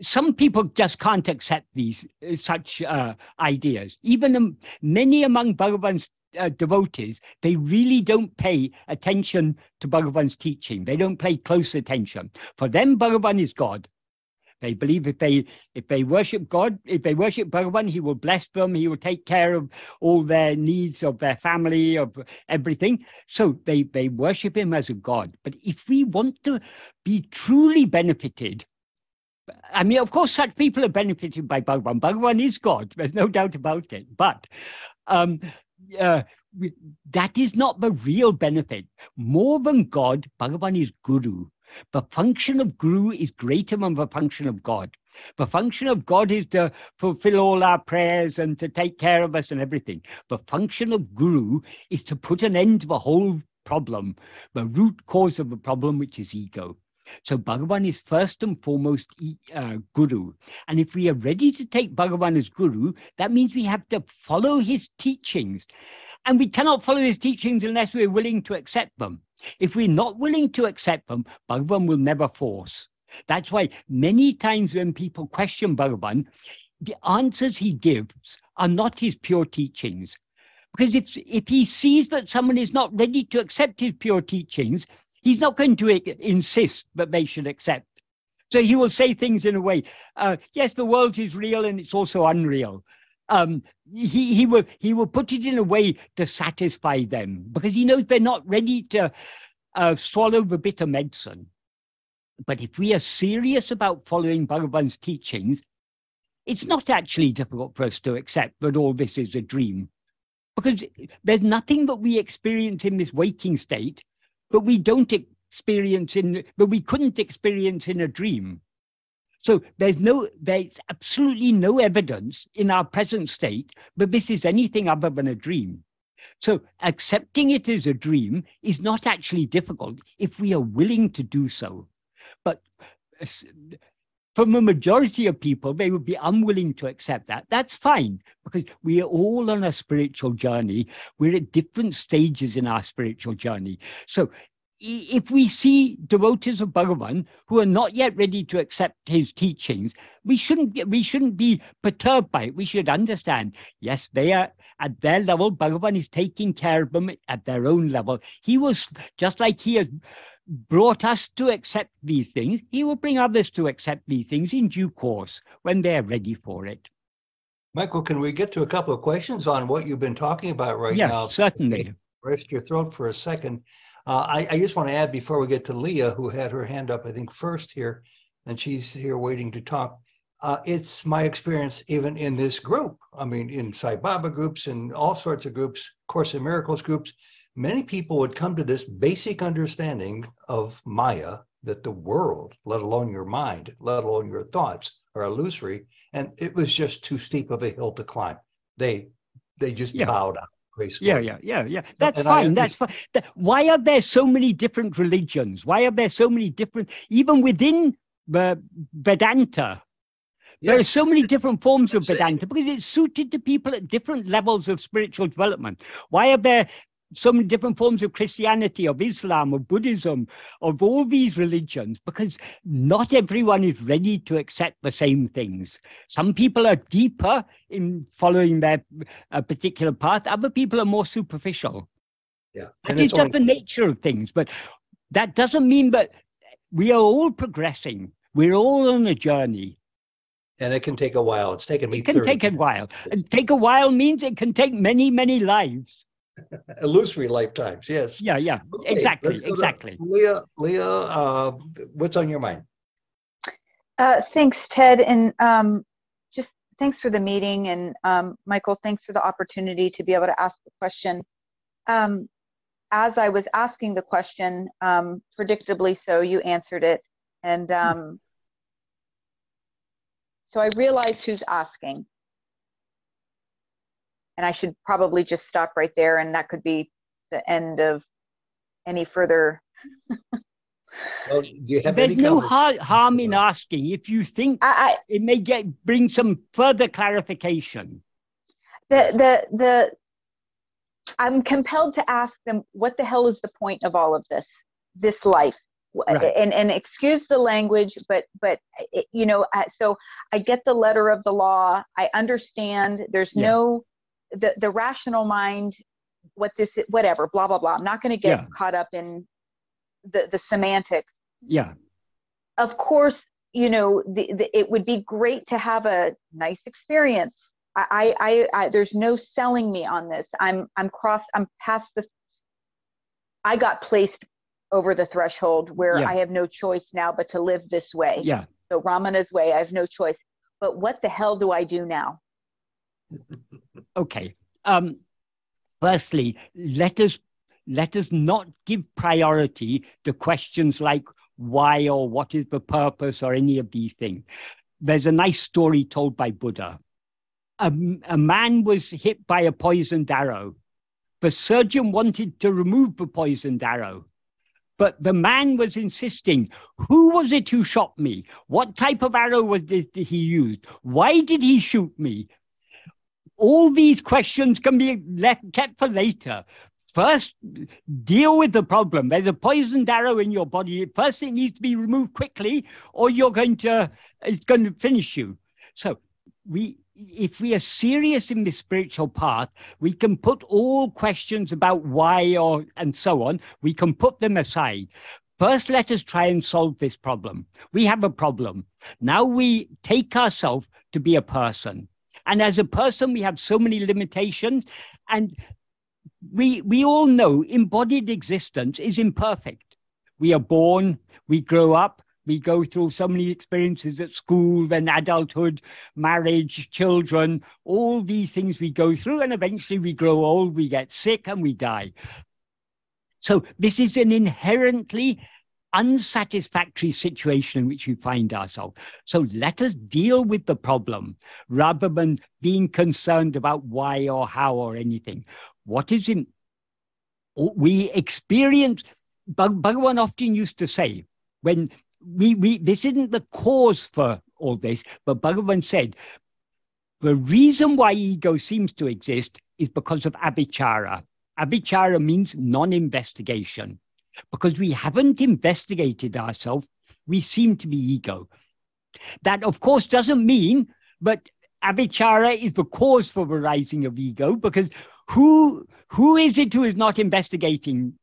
some people just can't accept these uh, such uh, ideas. Even um, many among Bhagavan's uh, devotees, they really don't pay attention to Bhagavan's teaching. They don't pay close attention. For them, Bhagavan is God. They believe if they if they worship God, if they worship Bhagavan, He will bless them. He will take care of all their needs of their family, of everything. So they they worship Him as a God. But if we want to be truly benefited I mean, of course, such people are benefited by Bhagavan. Bhagavan is God. There's no doubt about it. But um, uh, that is not the real benefit. More than God, Bhagavan is Guru. The function of Guru is greater than the function of God. The function of God is to fulfill all our prayers and to take care of us and everything. The function of Guru is to put an end to the whole problem, the root cause of the problem, which is ego. So Bhagavan is first and foremost uh, Guru. And if we are ready to take Bhagavan as Guru, that means we have to follow his teachings. And we cannot follow his teachings unless we're willing to accept them. If we're not willing to accept them, Bhagavan will never force. That's why many times when people question Bhagavan, the answers he gives are not his pure teachings. Because if, if he sees that someone is not ready to accept his pure teachings, he's not going to insist that they should accept. So he will say things in a way, uh, yes, the world is real and it's also unreal. Um, he, he, will, he will put it in a way to satisfy them because he knows they're not ready to uh, swallow the bitter medicine. But if we are serious about following Bhagavan's teachings, it's not actually difficult for us to accept that all this is a dream. Because there's nothing that we experience in this waking state but we don't experience in, but we couldn't experience in a dream. So there's no, there's absolutely no evidence in our present state that this is anything other than a dream. So accepting it as a dream is not actually difficult if we are willing to do so. But uh, from a majority of people, they would be unwilling to accept that. That's fine because we are all on a spiritual journey. We're at different stages in our spiritual journey. So if we see devotees of Bhagavan who are not yet ready to accept his teachings, we shouldn't we shouldn't be perturbed by it. We should understand, yes, they are at their level. Bhagavan is taking care of them at their own level. He was just like he has brought us to accept these things. He will bring others to accept these things in due course when they're ready for it. Michael, can we get to a couple of questions on what you've been talking about right yes, now? Yes, certainly. Rest your throat for a second. Uh, I, I, just want to add before we get to Leah, who had her hand up, I think, first here, and she's here waiting to talk. Uh, it's my experience even in this group. I mean, in Sai Baba groups and all sorts of groups, Course in Miracles groups, many people would come to this basic understanding of Maya that the world, let alone your mind, let alone your thoughts, are illusory, and it was just too steep of a hill to climb. They they just yeah. bowed out gracefully. Yeah, yeah, yeah, yeah. That's and fine. That's fine. Why are there so many different religions? Why are there so many different, even within the Vedanta? There are so many different forms of Vedanta because it's suited to people at different levels of spiritual development. Why are there so many different forms of Christianity, of Islam, of Buddhism, of all these religions, because not everyone is ready to accept the same things. Some people are deeper in following their uh, particular path, other people are more superficial. Yeah. And it's, it's just only... the nature of things. But that doesn't mean that we are all progressing, we're all on a journey. And it can take a while. It's taken me. It can take a while. And take a while means it can take many, many lives. illusory lifetimes. Yes. Yeah. Yeah. Okay, exactly. Exactly. Leah. Leah. Uh, what's on your mind? Uh, thanks, Ted, and um, just thanks for the meeting, and um, Michael, thanks for the opportunity to be able to ask the question. Um, as I was asking the question, um, predictably so, you answered it, and hmm. um, so I realize who's asking and I should probably just stop right there, and that could be the end of any further. well, There's no harm in asking if you think I, I, it may get bring some further clarification. The the the I'm compelled to ask them what the hell is the point of all of this this life right. and and excuse the language but but it, you know so I get the letter of the law I understand there's yeah. no the the rational mind what this whatever blah blah blah. I'm not going to get yeah. caught up in the the semantics. Yeah. Of course you know the, the, it would be great to have a nice experience. I, I i there's no selling me on this. I'm i'm crossed i'm past the i got placed over the threshold where yeah. i have no choice now but to live this way. Yeah. So ramana's way i have no choice. But what the hell do i do now okay. Um, Firstly, let us let us not give priority to questions like why or what is the purpose or any of these things. There's a nice story told by Buddha. A, a man was hit by a poisoned arrow. The surgeon wanted to remove the poisoned arrow. But the man was insisting, who was it who shot me? What type of arrow was it that he used? Why did he shoot me? All these questions can be left kept for later. First, deal with the problem. There's a poisoned arrow in your body. First, it needs to be removed quickly, or you're going to it's going to finish you. So we if we are serious in the spiritual path, we can put all questions about why or and so on, we can put them aside. First, let us try and solve this problem. We have a problem. Now we take ourselves to be a person. And as a person, we have so many limitations. And we, we all know embodied existence is imperfect. We are born, we grow up, we go through so many experiences at school, then adulthood, marriage, children, all these things we go through, and eventually we grow old, we get sick, and we die. So, this is an inherently unsatisfactory situation in which we find ourselves. So, let us deal with the problem rather than being concerned about why or how or anything. What is in we experience, Bhagavan often used to say, when we, we this isn't the cause for all this, but Bhagavan said the reason why ego seems to exist is because of avichara. Avichara means non-investigation. Because we haven't investigated ourselves, we seem to be ego. That, of course, doesn't mean, but avichara is the cause for the rising of ego, because who who is it who is not investigating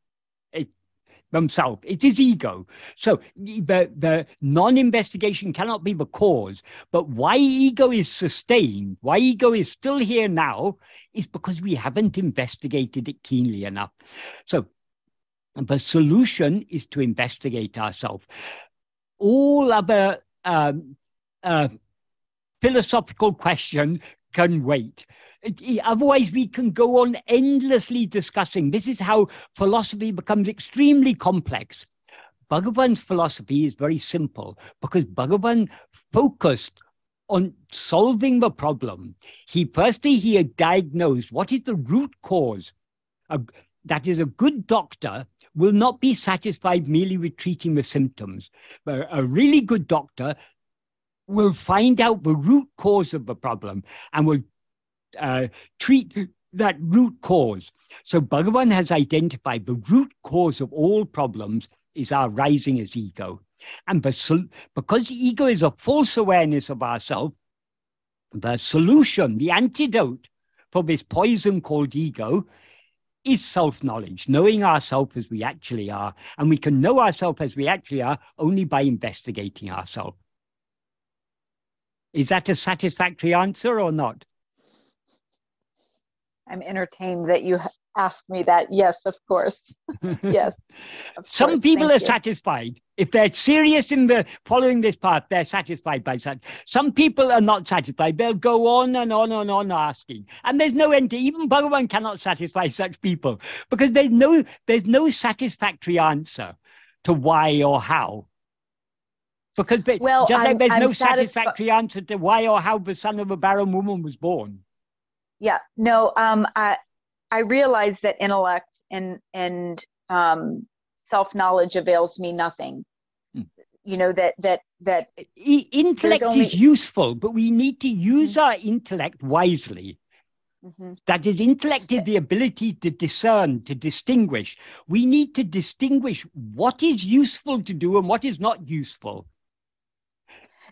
themselves. It is ego. So the, the non investigation cannot be the cause. But why ego is sustained, why ego is still here now, is because we haven't investigated it keenly enough. So the solution is to investigate ourselves. All other um, uh, philosophical question can wait. Otherwise, we can go on endlessly discussing. This is how philosophy becomes extremely complex. Bhagavan's philosophy is very simple because Bhagavan focused on solving the problem. He firstly he had diagnosed what is the root cause. A, that is, a good doctor will not be satisfied merely with treating the symptoms. But a really good doctor will find out the root cause of the problem and will uh, treat that root cause. So Bhagavan has identified the root cause of all problems is our rising as ego. And because ego is a false awareness of ourselves, the solution, the antidote for this poison called ego is self knowledge, knowing ourselves as we actually are. And we can know ourselves as we actually are only by investigating ourselves. Is that a satisfactory answer or not? I'm entertained that you asked me that. Yes, of course. yes. Of Some course. people Thank are you. satisfied. If they're serious in the following this path, they're satisfied by such. Some people are not satisfied. They'll go on and on and on asking. And there's no end to even Bhagavan cannot satisfy such people because there's no there's no satisfactory answer to why or how. Because well, just like there's I'm no satisfactory answer to why or how the son of a barren woman was born yeah no um i i realize that intellect and and um self-knowledge avails me nothing hmm. you know that that that intellect only... is useful but we need to use mm-hmm. our intellect wisely mm-hmm. that is intellect is the ability to discern to distinguish we need to distinguish what is useful to do and what is not useful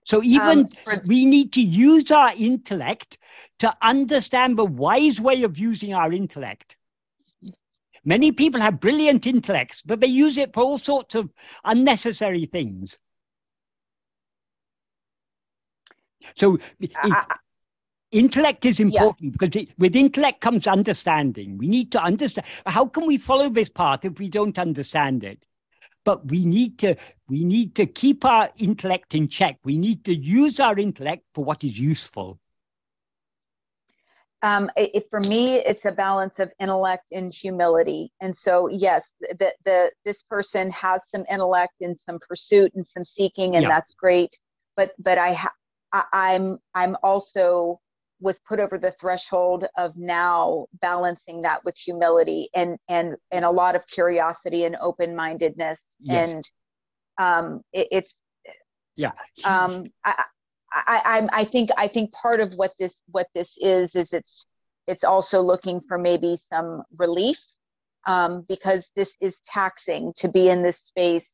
so even um, for... we need to use our intellect to understand the wise way of using our intellect. Many people have brilliant intellects, but they use it for all sorts of unnecessary things. So it, intellect is important yeah. because it, with intellect comes understanding. We need to understand. How can we follow this path if we don't understand it? But we need to we need to keep our intellect in check. We need to use our intellect for what is useful. Um, it, it, for me, it's a balance of intellect and humility. And so, yes, the, the this person has some intellect and some pursuit and some seeking, and yeah. that's great. But but I, ha- I I'm I'm also was put over the threshold of now balancing that with humility and and and a lot of curiosity and open mindedness yes. and um, it, it's yeah um, I, I, I, I think I think part of what this what this is is it's it's also looking for maybe some relief um, because this is taxing to be in this space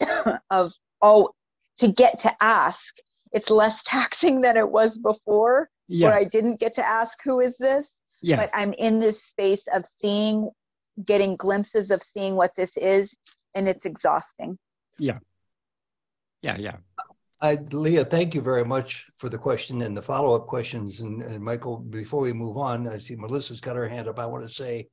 of oh to get to ask it's less taxing than it was before yeah. where I didn't get to ask who is this yeah. but I'm in this space of seeing getting glimpses of seeing what this is and it's exhausting yeah yeah yeah I, Leah, thank you very much for the question and the follow-up questions. And, and, Michael, before we move on, I see Melissa's got her hand up. I want to say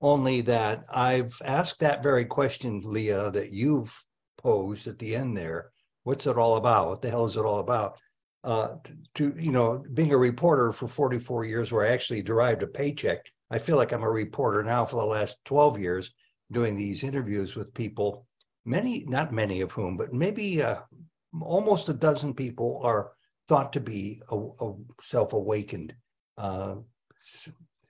only that I've asked that very question, Leah, that you've posed at the end there. What's it all about? What the hell is it all about? Uh, to you know, being a reporter for 44 years, where I actually derived a paycheck. I feel like I'm a reporter now for the last 12 years, doing these interviews with people. Many, not many of whom, but maybe uh, almost a dozen people are thought to be a, a self-awakened, uh,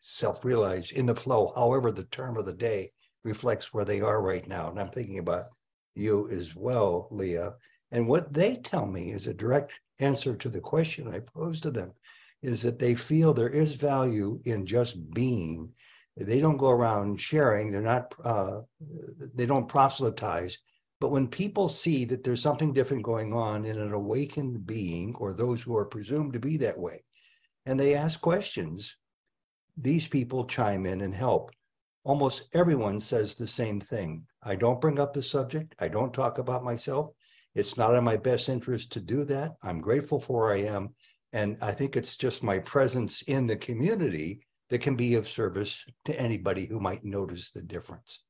self-realized in the flow. However, the term of the day reflects where they are right now, and I'm thinking about you as well, Leah. And what they tell me is a direct answer to the question I posed to them is that they feel there is value in just being. They don't go around sharing. They're not. Uh, they don't proselytize. But when people see that there's something different going on in an awakened being or those who are presumed to be that way, and they ask questions, these people chime in and help. Almost everyone says the same thing. I don't bring up the subject. I don't talk about myself. It's not in my best interest to do that. I'm grateful for where I am. And I think it's just my presence in the community that can be of service to anybody who might notice the difference.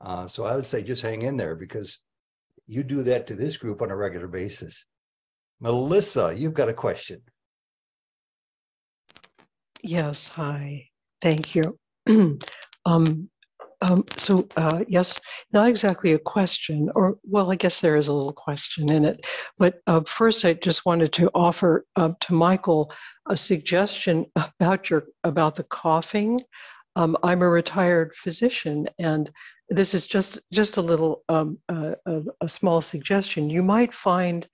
Uh, so I would say just hang in there because you do that to this group on a regular basis. Melissa, you've got a question. Yes, hi. Thank you. um, um, so, uh, yes, not exactly a question, or well, I guess there is a little question in it. But uh, first, I just wanted to offer uh, to Michael a suggestion about your about the coughing. Um, I'm a retired physician, and this is just just a little um, uh, a, a, small suggestion. You might find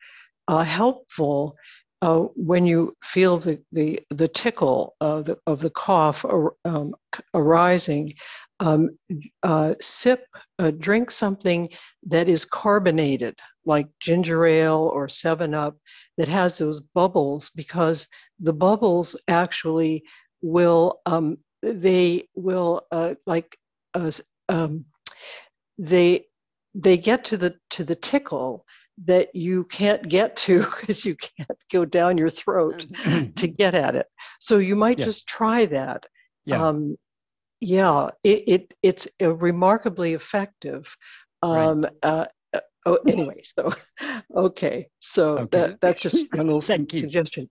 uh, helpful uh, when you feel the the, the tickle of the, of the cough um, arising. Um, uh, sip, uh, drink something that is carbonated, like ginger ale or Seven Up, that has those bubbles, because the bubbles actually will um, they will uh, like um, they they get to the to the tickle that you can't get to because you can't go down your throat to get at it. So you might just try that. Yeah. Um, yeah, it, it it's remarkably effective. Um, right. uh, uh, oh, anyway, so okay, so okay. that that's just a little suggestion.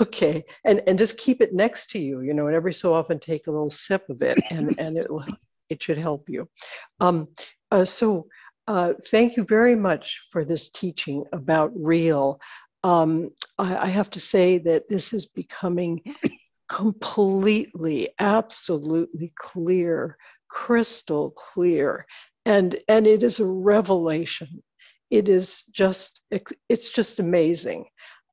Okay, and and just keep it next to you, you know, and every so often take a little sip of it, and and it it should help you. Um, uh, so uh, thank you very much for this teaching about real. Um, I, I have to say that this is becoming completely, absolutely clear, crystal clear, and and it is a revelation. It is just it's just amazing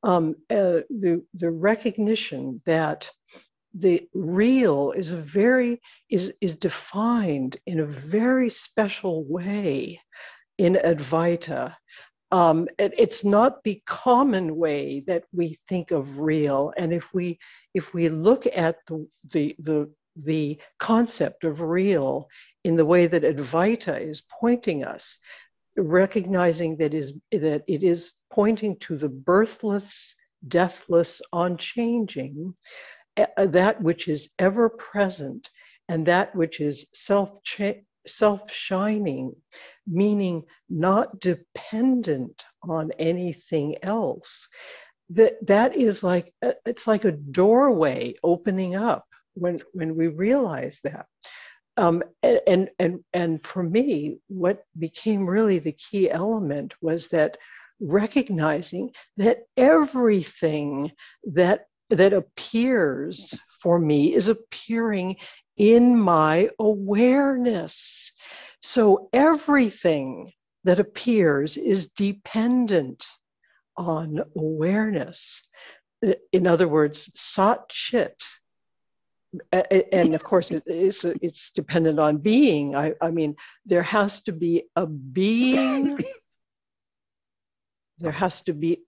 um, uh, the the recognition that the real is a very is is defined in a very special way in Advaita. Um, it, it's not the common way that we think of real, and if we if we look at the the the the concept of real in the way that Advaita is pointing us, recognizing that is that it is pointing to the birthless, deathless, unchanging, that which is ever present and that which is self self shining, meaning not dependent on anything else. That that is like uh, it's like a doorway opening up when when we realize that. Um, and and and for me, what became really the key element was that recognizing that everything that that appears for me is appearing in my awareness. So everything that appears is dependent on awareness. In other words, sat chit. And of course, it's, it's dependent on being. I, I mean, there has to be a being. There has to be,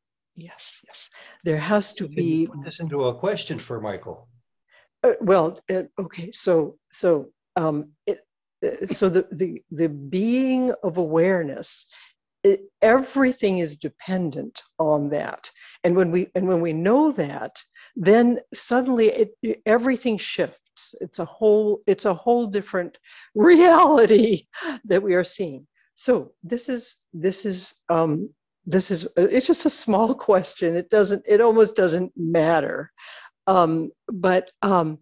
yes, yes. There has to be. Put this into a question for Michael. Uh, well, uh, okay. So, so, um, it, uh, so the the the being of awareness it, everything is dependent on that and when we and when we know that then suddenly it, everything shifts it's a whole it's a whole different reality that we are seeing so this is this is um this is it's just a small question. It doesn't it almost doesn't matter. Um but um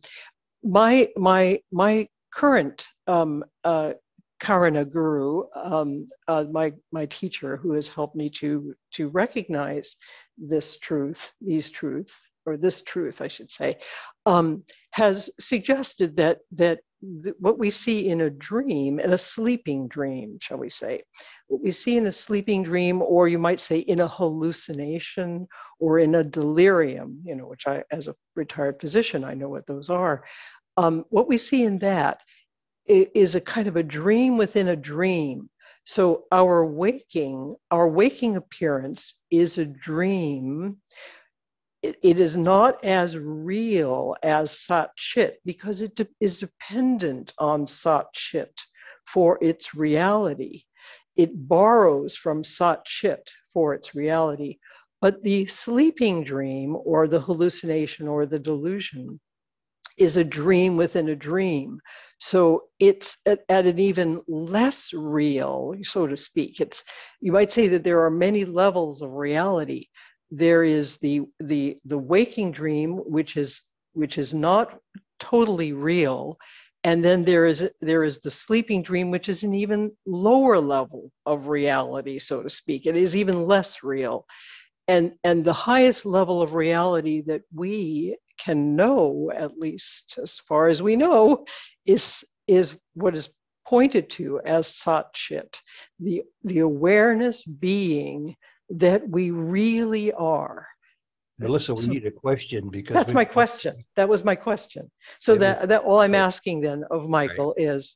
my my my current um uh Karuna Guru, um, uh, my my teacher, who has helped me to to recognize this truth, these truths, or this truth, I should say, um, has suggested that that th- what we see in a dream, in a sleeping dream, shall we say, what we see in a sleeping dream, or you might say in a hallucination or in a delirium, you know, which I, as a retired physician, I know what those are. Um, what we see in that is a kind of a dream within a dream. So our waking, our waking appearance is a dream. It, it is not as real as Sat Chit because it de- is dependent on Sat Chit for its reality. It borrows from Sat Chit for its reality. But the sleeping dream or the hallucination or the delusion is a dream within a dream. So it's at, at, an even less real, so to speak. It's you might say that there are many levels of reality. There is the the the waking dream, which is which is not totally real, and then there is there is the sleeping dream, which is an even lower level of reality, so to speak. It is even less real. And, and the highest level of reality that we can know, at least as far as we know, is, is what is pointed to as Sat Chit, the, the awareness being that we really are. Melissa, we so, need a question because that's my question. That was my question. So yeah, that, that all I'm asking then of Michael right. is,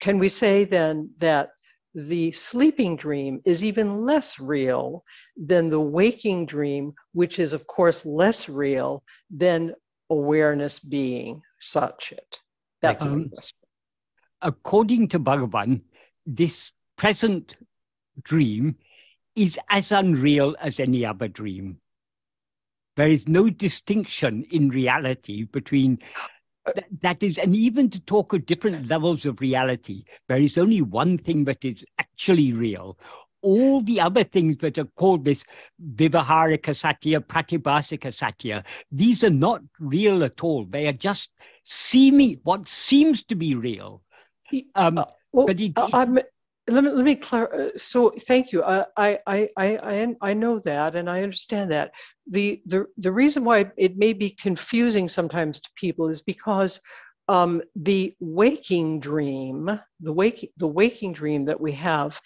can we say then that the sleeping dream is even less real than the waking dream, which is, of course, less real than awareness being Sat Chit. That's um, question. According to Bhagavan, this present dream is as unreal as any other dream. There is no distinction in reality between that, that is, and even to talk of different levels of reality, there is only one thing that is actually real. All the other things that are called this Vyavaharika Satya, Pratibhasika Satya, these are not real at all. They are just seeming what seems to be real. Um, uh, well, but it, it, let me let me clarify. Uh, so thank you. I, I I I I know that, and I understand that. The the the reason why it may be confusing sometimes to people is because um, the waking dream, the waking the waking dream that we have,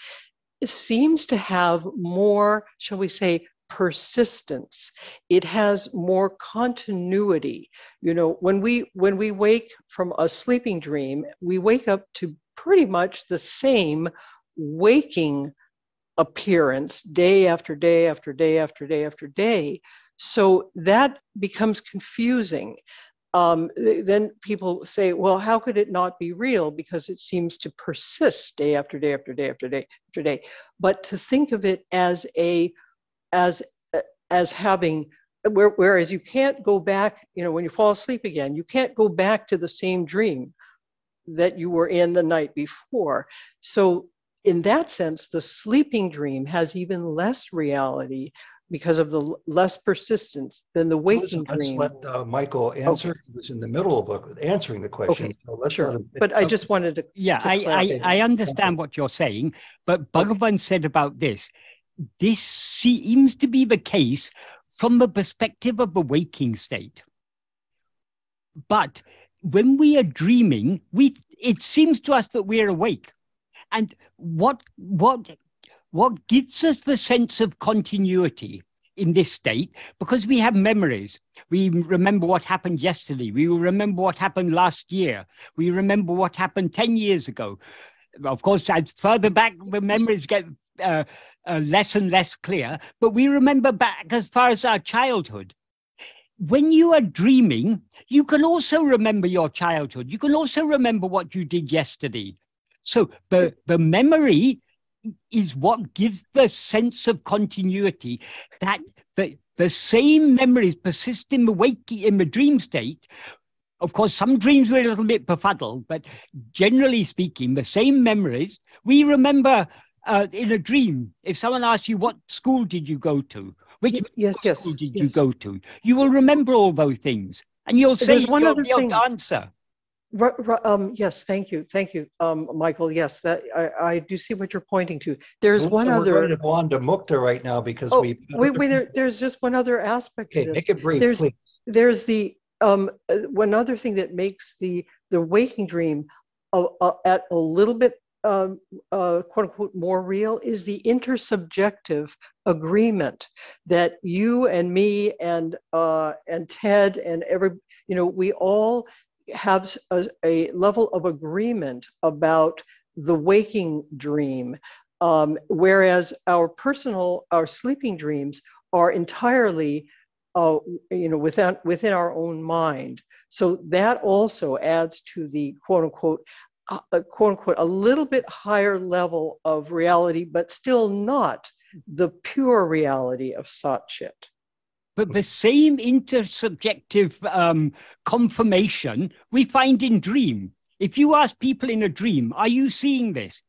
seems to have more, shall we say, persistence it has more continuity you know when we when we wake from a sleeping dream we wake up to pretty much the same waking appearance day after day after day after day after day. So that becomes confusing. Um, then people say, well, how could it not be real? Because it seems to persist day after day after day after day after day. But to think of it as a, as, as having, whereas you can't go back, you know, when you fall asleep again, you can't go back to the same dream that you were in the night before. So, in that sense, the sleeping dream has even less reality because of the less persistence than the waking Let's dream. let uh, Michael answer. He was in the middle of answering the question. so let's Sure, him- but I just wanted to, Yeah, to I. I, I understand what you're saying, but Bhagavan said about this, this seems to be the case from the perspective of the waking state. But when we are dreaming, we it seems to us that we're awake. And what what what gives us the sense of continuity in this state? Because we have memories. We remember what happened yesterday. We remember what happened last year. We remember what happened 10 years ago. Of course, as further back, the memories get uh, uh, less and less clear, but we remember back as far as our childhood. When you are dreaming, you can also remember your childhood. You can also remember what you did yesterday. So the, the memory is what gives the sense of continuity that the, the same memories persist in the wake in the dream state. Of course, some dreams were a little bit befuddled, but generally speaking, the same memories we remember uh, in a dream. If someone asks you, What school did you go to? Which Y- yes, middle yes, school did you go to? You will remember all those things. And you'll say There's one your, other your thing. answer. Ru- ru- um, yes, thank you, thank you, um, Michael. Yes, that I, I do see what you're pointing to. There's Mukta, one We're other. going to go on to Mukta right now because Oh, we. wait, wait, there, there's just one other aspect to Okay, this. make it brief, There's- please. there's the um uh, one other thing that makes the the waking dream a, a, at a little bit um uh quote unquote more real is the intersubjective agreement that you and me and uh and ted and every you know we all have a level of agreement about the waking dream um, whereas our personal our sleeping dreams are entirely uh, you know, within within our own mind. So that also adds to the quote unquote, uh, quote unquote, a little bit higher level of reality, but still not the pure reality of Satchit. But the same intersubjective um, confirmation we find in dream. If you ask people in a dream, are you seeing this?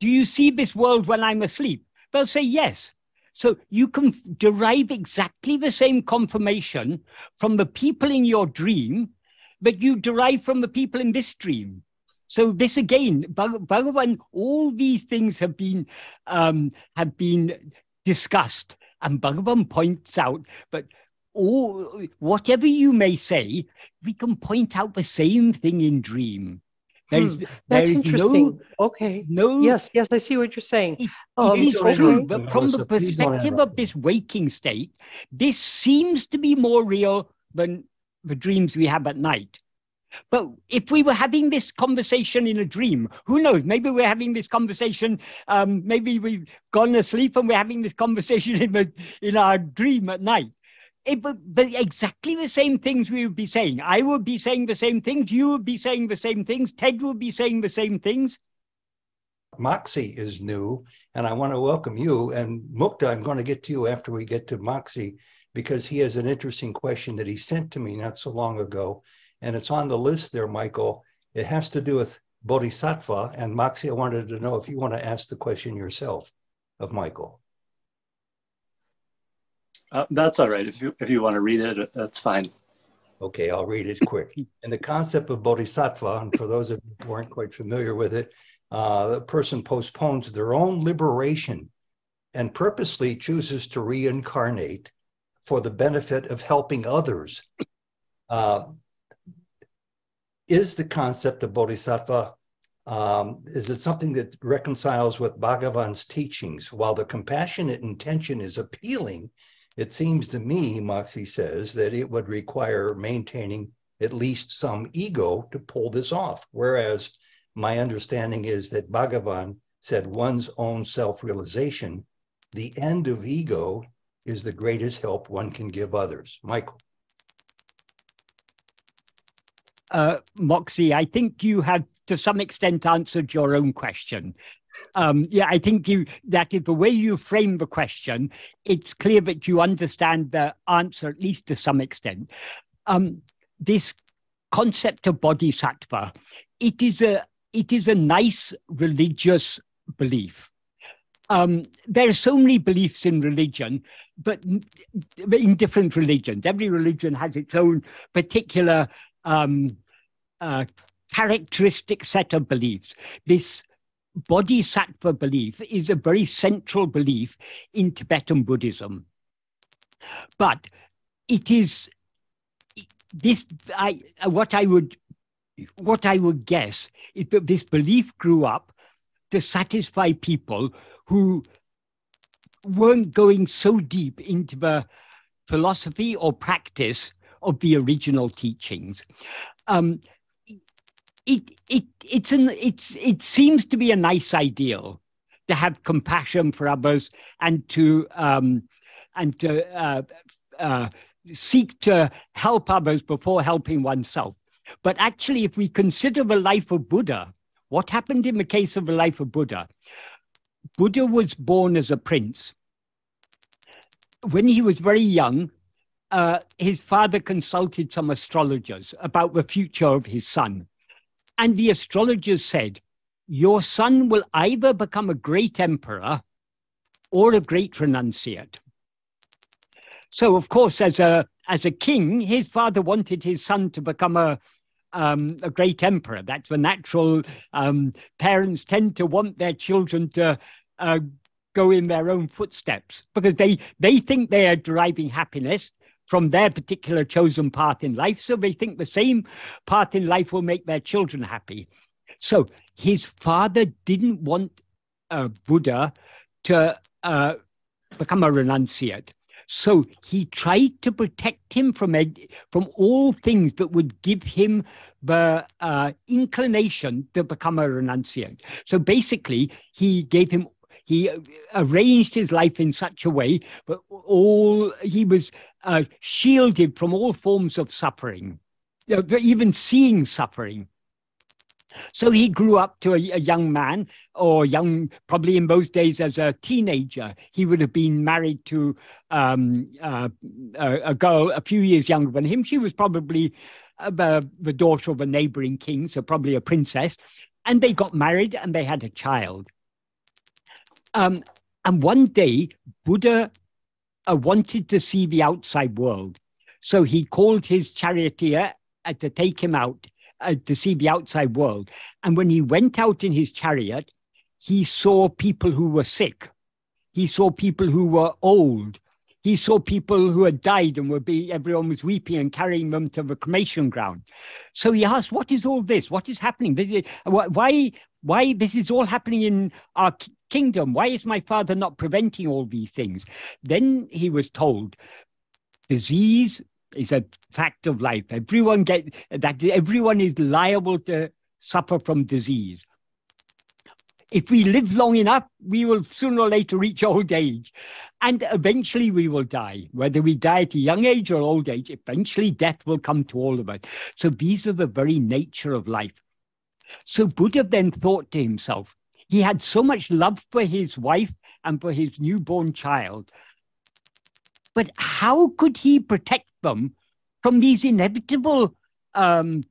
Do you see this world when I'm asleep? They'll say yes. So you can derive exactly the same confirmation from the people in your dream that you derive from the people in this dream. So this again, Bhag- Bhagavan, all these things have been um, have been discussed, and Bhagavan points out that all whatever you may say, we can point out the same thing in dream. There is there That's is interesting. okay. no no Yes, yes, I see what you're saying. it, Um, it is don't true, interrupt but from the Melissa. Please don't perspective of this waking state, this seems to be more real than the dreams we have at night. But if we were having this conversation in a dream, who knows? Maybe we're having this conversation. Um, maybe we've gone asleep and we're having this conversation in the, in our dream at night. It, but, but exactly the same things we would be saying. I would be saying the same things. You would be saying the same things. Ted would be saying the same things. Moxie is new, and I want to welcome you. And Mukta, I'm going to get to you after we get to Moxie because he has an interesting question that he sent to me not so long ago. And it's on the list there, Michael. It has to do with Bodhisattva. And Moxie, I wanted to know if you want to ask the question yourself of Michael. Uh, that's all right. If you if you want to read it, that's fine. Okay, I'll read it quick. And the concept of bodhisattva, and for those of you who aren't quite familiar with it, uh, the person postpones their own liberation and purposely chooses to reincarnate for the benefit of helping others. Uh, is the concept of bodhisattva, um, is it something that reconciles with Bhagavan's teachings? While the compassionate intention is appealing, it seems to me, Moxie says, that it would require maintaining at least some ego to pull this off. Whereas my understanding is that Bhagavan said one's own self realization, the end of ego is the greatest help one can give others. Michael. Uh, Moxie, I think you have to some extent answered your own question. Um, yeah, I think you that is the way you frame the question. It's clear that you understand the answer at least to some extent. Um, this concept of bodhisattva, it is a it is a nice religious belief. um, there are so many beliefs in religion, but in different religions. Every religion has its own particular um, uh, characteristic set of beliefs. This bodhisattva belief is a very central belief in Tibetan Buddhism. But it is this I what I would what I would guess is that this belief grew up to satisfy people who weren't going so deep into the philosophy or practice of the original teachings. Um, it it it's an it's it seems to be a nice ideal to have compassion for others and to um, and to uh, uh, seek to help others before helping oneself. But actually, if we consider the life of Buddha, what happened in the case of the life of Buddha? Buddha was born as a prince. When he was very young, uh, his father consulted some astrologers about the future of his son. And the astrologers said, Your son will either become a great emperor or a great renunciate. So, of course, as a as a king, his father wanted his son to become a um, a great emperor. That's the natural. Um, parents tend to want their children to uh, go in their own footsteps because they they think they are deriving happiness from their particular chosen path in life. So they think the same path in life will make their children happy. So his father didn't want uh, Buddha to uh, become a renunciate. So he tried to protect him from ed- from all things that would give him the uh, inclination to become a renunciate. So basically, he gave him he arranged his life in such a way that all he was uh, shielded from all forms of suffering, even seeing suffering. So he grew up to a, a, young man, or young, probably in those days as a teenager. He would have been married to um, uh, a, a, girl a few years younger than him. She was probably uh, the, the daughter of a neighboring king, so probably a princess. And they got married and they had a child. Um, and one day, Buddha uh, wanted to see the outside world. So he called his charioteer uh, to take him out uh, to see the outside world. And when he went out in his chariot, he saw people who were sick. He saw people who were old. He saw people who had died and were being, everyone was weeping and carrying them to the cremation ground. So he asked, What is all this? What is happening? This is, why, why this is all happening in our kingdom? Why is my father not preventing all these things? Then he was told, Disease is a fact of life. Everyone get that everyone is liable to suffer from disease. If we live long enough, we will sooner or later reach old age. And eventually we will die. Whether we die at a young age or old age, eventually death will come to all of us. So these are the very nature of life. So Buddha then thought to himself, he had so much love for his wife and for his newborn child. But how could he protect them from these inevitable um,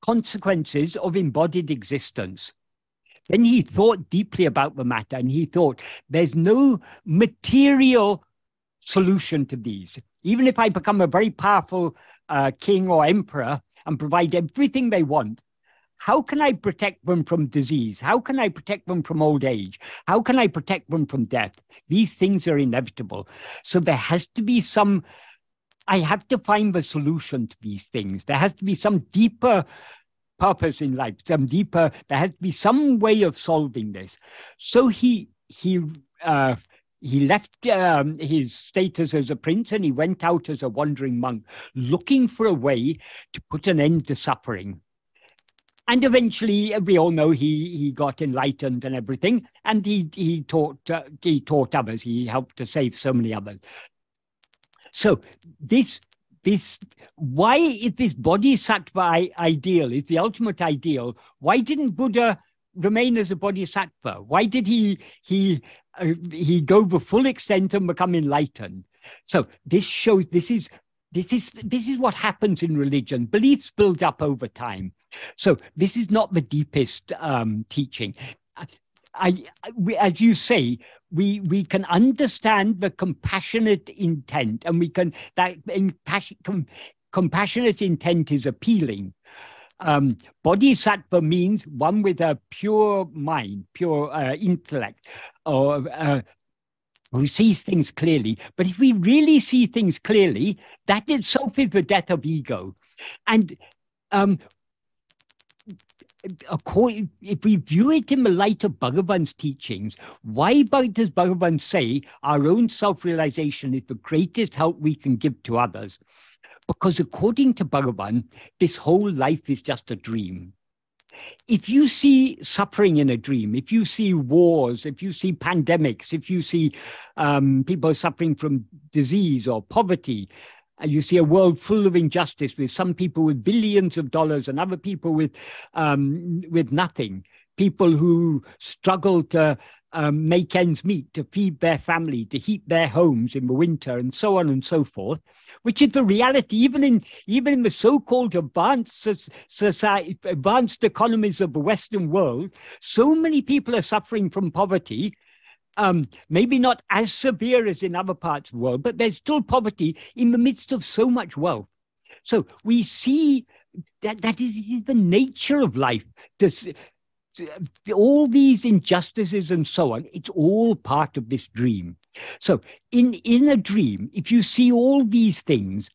consequences of embodied existence? Then he thought deeply about the matter and he thought there's no material solution to these. Even if I become a very powerful uh, king or emperor and provide everything they want, how can I protect them from disease? How can I protect them from old age? How can I protect them from death? These things are inevitable. So there has to be some, I have to find the solution to these things. There has to be some deeper purpose in life, some deeper, there has to be some way of solving this. So he, he, uh, he left um, his status as a prince and he went out as a wandering monk, looking for a way to put an end to suffering. And eventually, we all know he, he got enlightened and everything, and he he taught uh, he taught others. He helped to save so many others. So this this why is this bodhisattva ideal is the ultimate ideal why didn't buddha remain as a bodhisattva why did he he uh, he go the full extent and become enlightened? So this shows this is this is this is what happens in religion. Beliefs build up over time so this is not the deepest um, teaching I, we, as you say, we we can understand the compassionate intent, and we can that in, com, compassionate intent is appealing. Um, bodhisattva means one with a pure mind, pure uh, intellect, or uh, who sees things clearly. But if we really see things clearly, that itself is the death of ego. And um, if we view it in the light of Bhagavan's teachings, why does Bhagavan say our own self realization is the greatest help we can give to others? Because according to Bhagavan, this whole life is just a dream. If you see suffering in a dream, if you see wars, if you see pandemics, if you see um, people suffering from disease or poverty, you see a world full of injustice with some people with billions of dollars and other people with um, with nothing. People who struggle to um, make ends meet to feed their family to heat their homes in the winter and so on and so forth which is the reality even in even in the so-called advanced society advanced economies of the western world. So many people are suffering from poverty um, maybe not as severe as in other parts of the world, but there's still poverty in the midst of so much wealth. So we see that that is, is the nature of life. This, all these injustices and so on, it's all part of this dream. So in, in a dream, if you see all these things,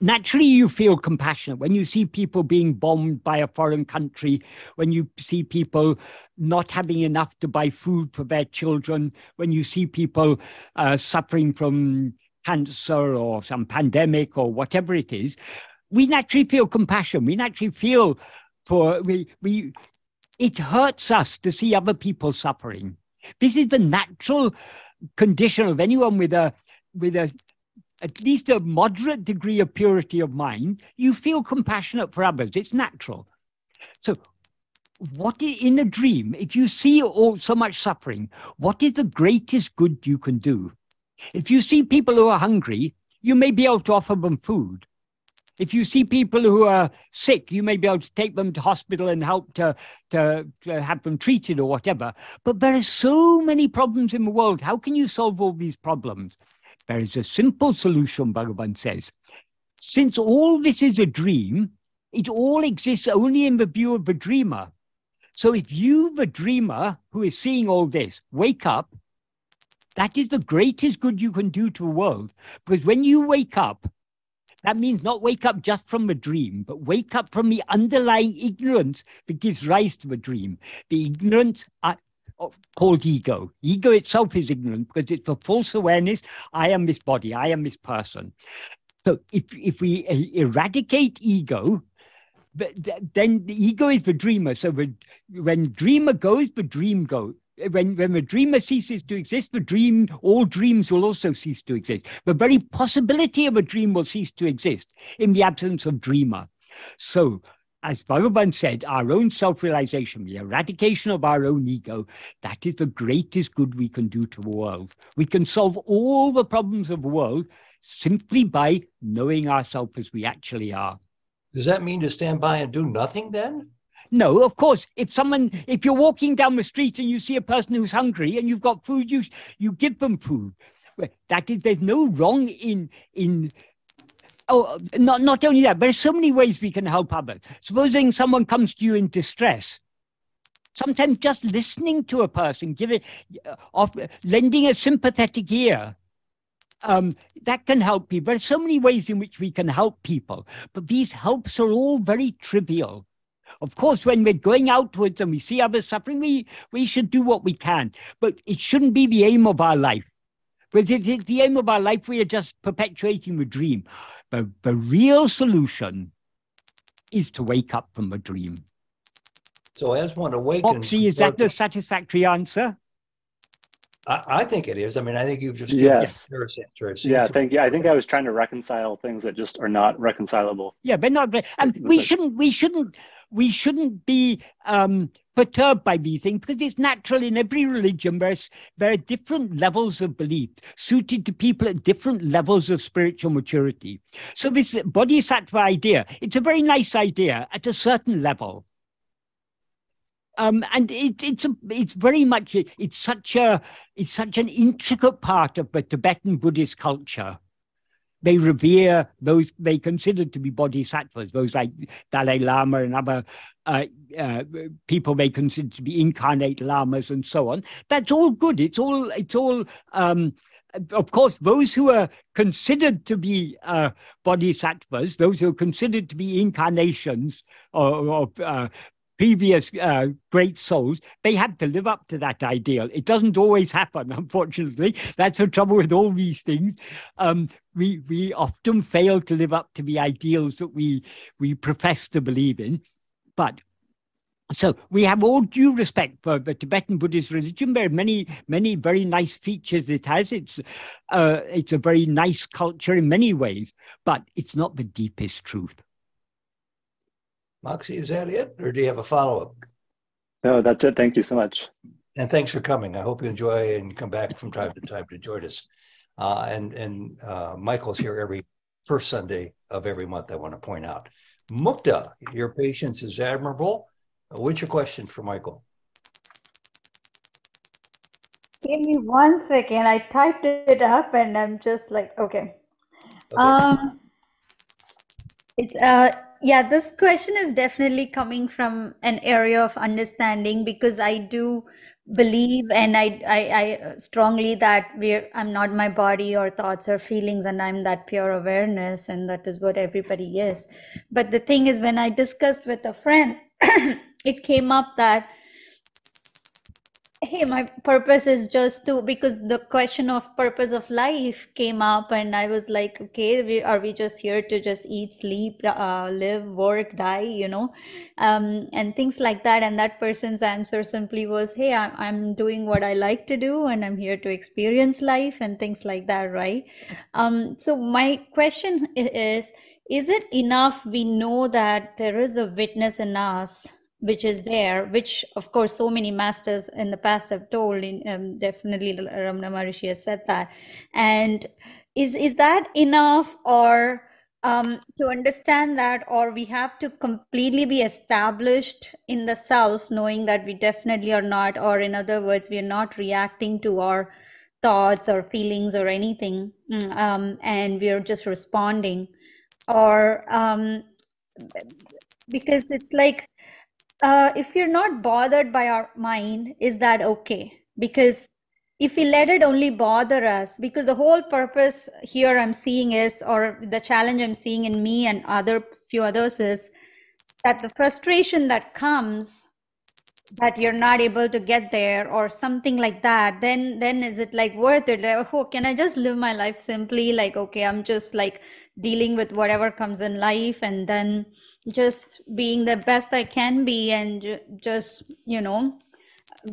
naturally you feel compassionate when you see people being bombed by a foreign country, when you see people not having enough to buy food for their children, when you see people uh, suffering from cancer or some pandemic or whatever it is, we naturally feel compassion. We naturally feel for we we it hurts us to see other people suffering. This is the natural condition of anyone with a with a at least a moderate degree of purity of mind, you feel compassionate for others. It's natural. So, what in a dream, if you see all so much suffering, what is the greatest good you can do? If you see people who are hungry, you may be able to offer them food. If you see people who are sick, you may be able to take them to hospital and help to, to, to have them treated or whatever. But there are so many problems in the world. How can you solve all these problems? There is a simple solution, Bhagavan says. Since all this is a dream, it all exists only in the view of the dreamer. So if you, the dreamer who is seeing all this, wake up, that is the greatest good you can do to the world. Because when you wake up, that means not wake up just from a dream, but wake up from the underlying ignorance that gives rise to the dream. The ignorance called ego. Ego itself is ignorant because it's a false awareness. I am this body. I am this person. So if if we eradicate ego, then the ego is the dreamer. So when dreamer goes, the dream goes. When, when the dreamer ceases to exist, the dream, all dreams will also cease to exist. The very possibility of a dream will cease to exist in the absence of dreamer. So as Bhagavan said, our own self realization, the eradication of our own ego, that is the greatest good we can do to the world. We can solve all the problems of the world simply by knowing ourselves as we actually are. Does that mean to stand by and do nothing then? No, of course. If someone, if you're walking down the street and you see a person who's hungry and you've got food, you you give them food. That is, there's no wrong in in oh, not, not only that, but there's so many ways we can help others. Supposing someone comes to you in distress, sometimes just listening to a person, giving, uh, lending a sympathetic ear, um, that can help people. There's so many ways in which we can help people, but these helps are all very trivial. Of course, when we're going outwards and we see others suffering, we, we should do what we can, but it shouldn't be the aim of our life. Because if it's the aim of our life, we are just perpetuating the dream. The, the real solution is to wake up from a dream. So as one awakens, Moxie, is that the satisfactory answer? I, I think it is. I mean, I think you've just yes. answer. yeah, thank you. I think I was trying to reconcile things that just are not reconcilable. Yeah, but not. And we shouldn't. We shouldn't we shouldn't be um, perturbed by these things because it's natural in every religion. There's, there are different levels of belief suited to people at different levels of spiritual maturity. So this bodhisattva idea, it's a very nice idea at a certain level. Um, and it, it's a, it's very much it's such a it's such an intricate part of the Tibetan Buddhist culture. They revere those they consider to be bodhisattvas, those like Dalai Lama and other uh, uh, people they consider to be incarnate lamas and so on. That's all good. It's all it's all um, of course, those who are considered to be uh, bodhisattvas, those who are considered to be incarnations of uh, previous uh, great souls, they had to live up to that ideal. It doesn't always happen, unfortunately. That's the trouble with all these things. Um, we we often fail to live up to the ideals that we we profess to believe in, but so we have all due respect for the Tibetan Buddhist religion. There are many, many very nice features it has. It's, uh, it's a very nice culture in many ways, but it's not the deepest truth. Moxie, is that it, or do you have a follow up? No, that's it. Thank you so much. And thanks for coming. I hope you enjoy and come back from time to time to join us. Uh, and and uh, Michael's here every first Sunday of every month. I want to point out, Mukta, your patience is admirable What's your question for Michael? Give me one second. I typed it up and I'm just like, okay. okay. Um, it's uh, yeah. This question is definitely coming from an area of understanding because I do believe and I, I, I strongly that we're I'm not my body or thoughts or feelings and I'm that pure awareness and that is what everybody is. But the thing is when I discussed with a friend it came up that hey my purpose is just to because the question of purpose of life came up and i was like okay we, are we just here to just eat sleep uh, live work die you know? Um, and things like that. And that person's answer simply was hey I, i'm doing what i like to do and i'm here to experience life and things like that right? Um, so my question is is it enough we know that there is a witness in us which is there, which of course so many masters in the past have told. In, um, definitely, Ramana Maharishi has said that. And is is that enough, or um, to understand that, or we have to completely be established in the self, knowing that we definitely are not, or in other words, we are not reacting to our thoughts or feelings or anything, mm, um, and we are just responding, or um, because it's like uh, if you're not bothered by our mind, is that okay? Because if we let it only bother us, because the whole purpose here I'm seeing is, or the challenge I'm seeing in me and other few others is that the frustration that comes that you're not able to get there or something like that then then is it like worth it like, oh can i just live my life simply like okay i'm just like dealing with whatever comes in life and then just being the best I can be and ju- just, you know,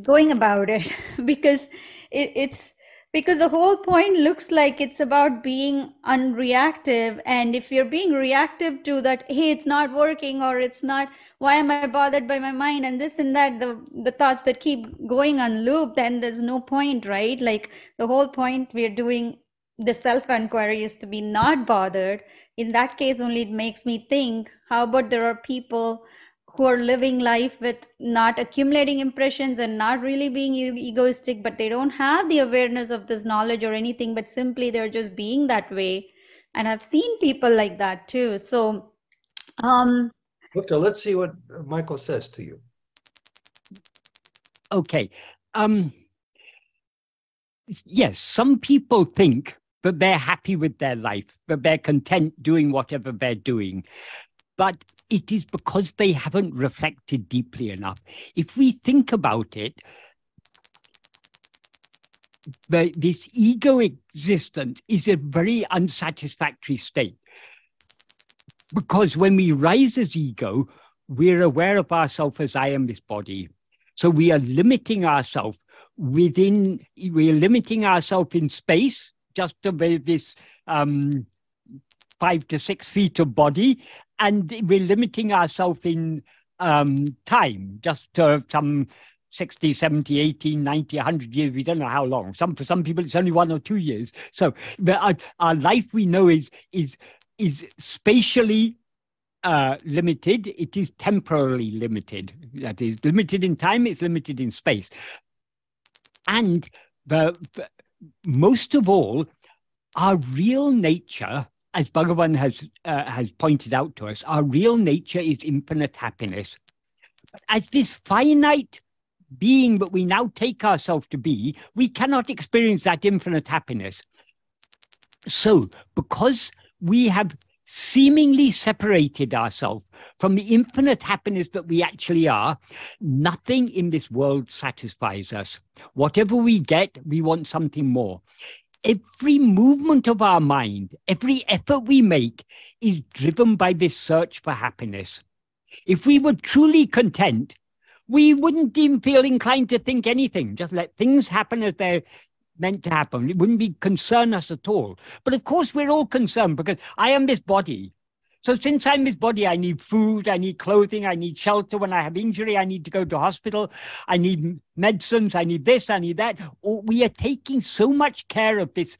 going about it. Because it, it's because the whole point looks like it's about being unreactive. And if you're being reactive to that hey it's not working or it's not why am i bothered by my mind and this and that the the thoughts that keep going on loop then there's no point right? Like the whole point we're doing the self inquiry is to be not bothered. In that case only it makes me think how about there are people who are living life with not accumulating impressions and not really being egoistic but they don't have the awareness of this knowledge or anything but simply they're just being that way. And i've seen people like that too. So um Victor, let's see what michael says to you. Okay um yes some people think that they're happy with their life, that they're content doing whatever they're doing. But it is because they haven't reflected deeply enough. If we think about it, the, this ego existence is a very unsatisfactory state. Because when we rise as ego, we're aware of ourselves as I am this body. So we are limiting ourselves within, we are limiting ourselves in space just about this um, five to six feet of body, and we're limiting ourselves in um, time, just to some 60, 70, 80, 90, 100 years. We don't know how long. Some For some people, it's only one or two years. So our, our life we know is, is, is spatially uh, limited, it is temporally limited. That is limited in time, it's limited in space. And the most of all, our real nature, as Bhagavan has, uh, has pointed out to us, our real nature is infinite happiness. But As this finite being that we now take ourselves to be, we cannot experience that infinite happiness. So, because we have seemingly separated ourselves from the infinite happiness that we actually are, nothing in this world satisfies us. Whatever we get, we want something more. Every movement of our mind, every effort we make is driven by this search for happiness. If we were truly content, we wouldn't even feel inclined to think anything. Just let things happen as they're meant to happen. It wouldn't be concern us at all. But of course, we're all concerned because I am this body. So since I'm this body, I need food, I need clothing, I need shelter. When I have injury, I need to go to hospital. I need medicines, I need this, I need that. Oh, we are taking so much care of this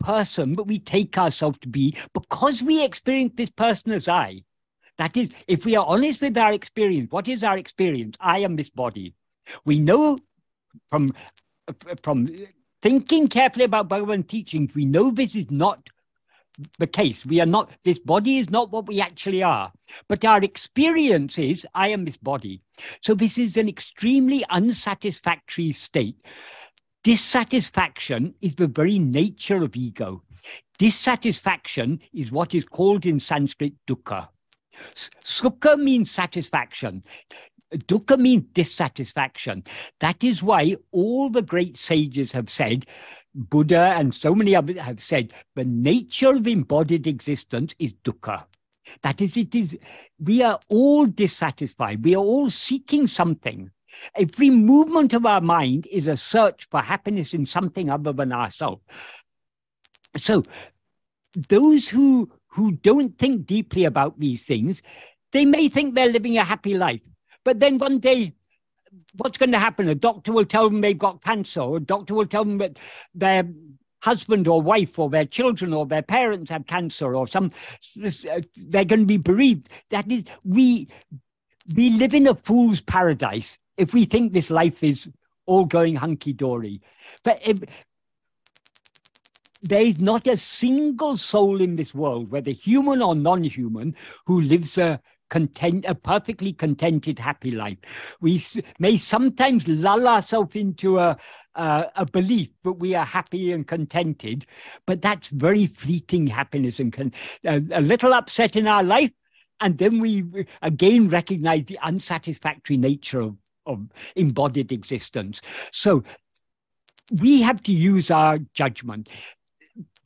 person, but we take ourselves to be because we experience this person as I. That is, if we are honest with our experience, what is our experience? I am this body. We know from from thinking carefully about Bhagavan teachings, we know this is not the case. We are not, this body is not what we actually are. But our experience is, I am this body. So this is an extremely unsatisfactory state. Dissatisfaction is the very nature of ego. Dissatisfaction is what is called in Sanskrit dukkha. Sukha means satisfaction. Dukkha means dissatisfaction. That is why all the great sages have said, Buddha and so many others have said, the nature of embodied existence is dukkha. That is, it is, we are all dissatisfied. We are all seeking something. Every movement of our mind is a search for happiness in something other than ourselves. So, those who who don't think deeply about these things, they may think they're living a happy life. But then one day, what's going to happen? A doctor will tell them they've got cancer, or a doctor will tell them that their husband or wife or their children or their parents have cancer, or some uh, they're going to be bereaved. That is, we we live in a fool's paradise if we think this life is all going hunky dory. But if, there is not a single soul in this world, whether human or non human, who lives a content, a perfectly contented, happy life. We may sometimes lull ourselves into a, a, a belief that we are happy and contented, but that's very fleeting happiness and con- a, a little upset in our life. And then we again recognize the unsatisfactory nature of, of embodied existence. So we have to use our judgment.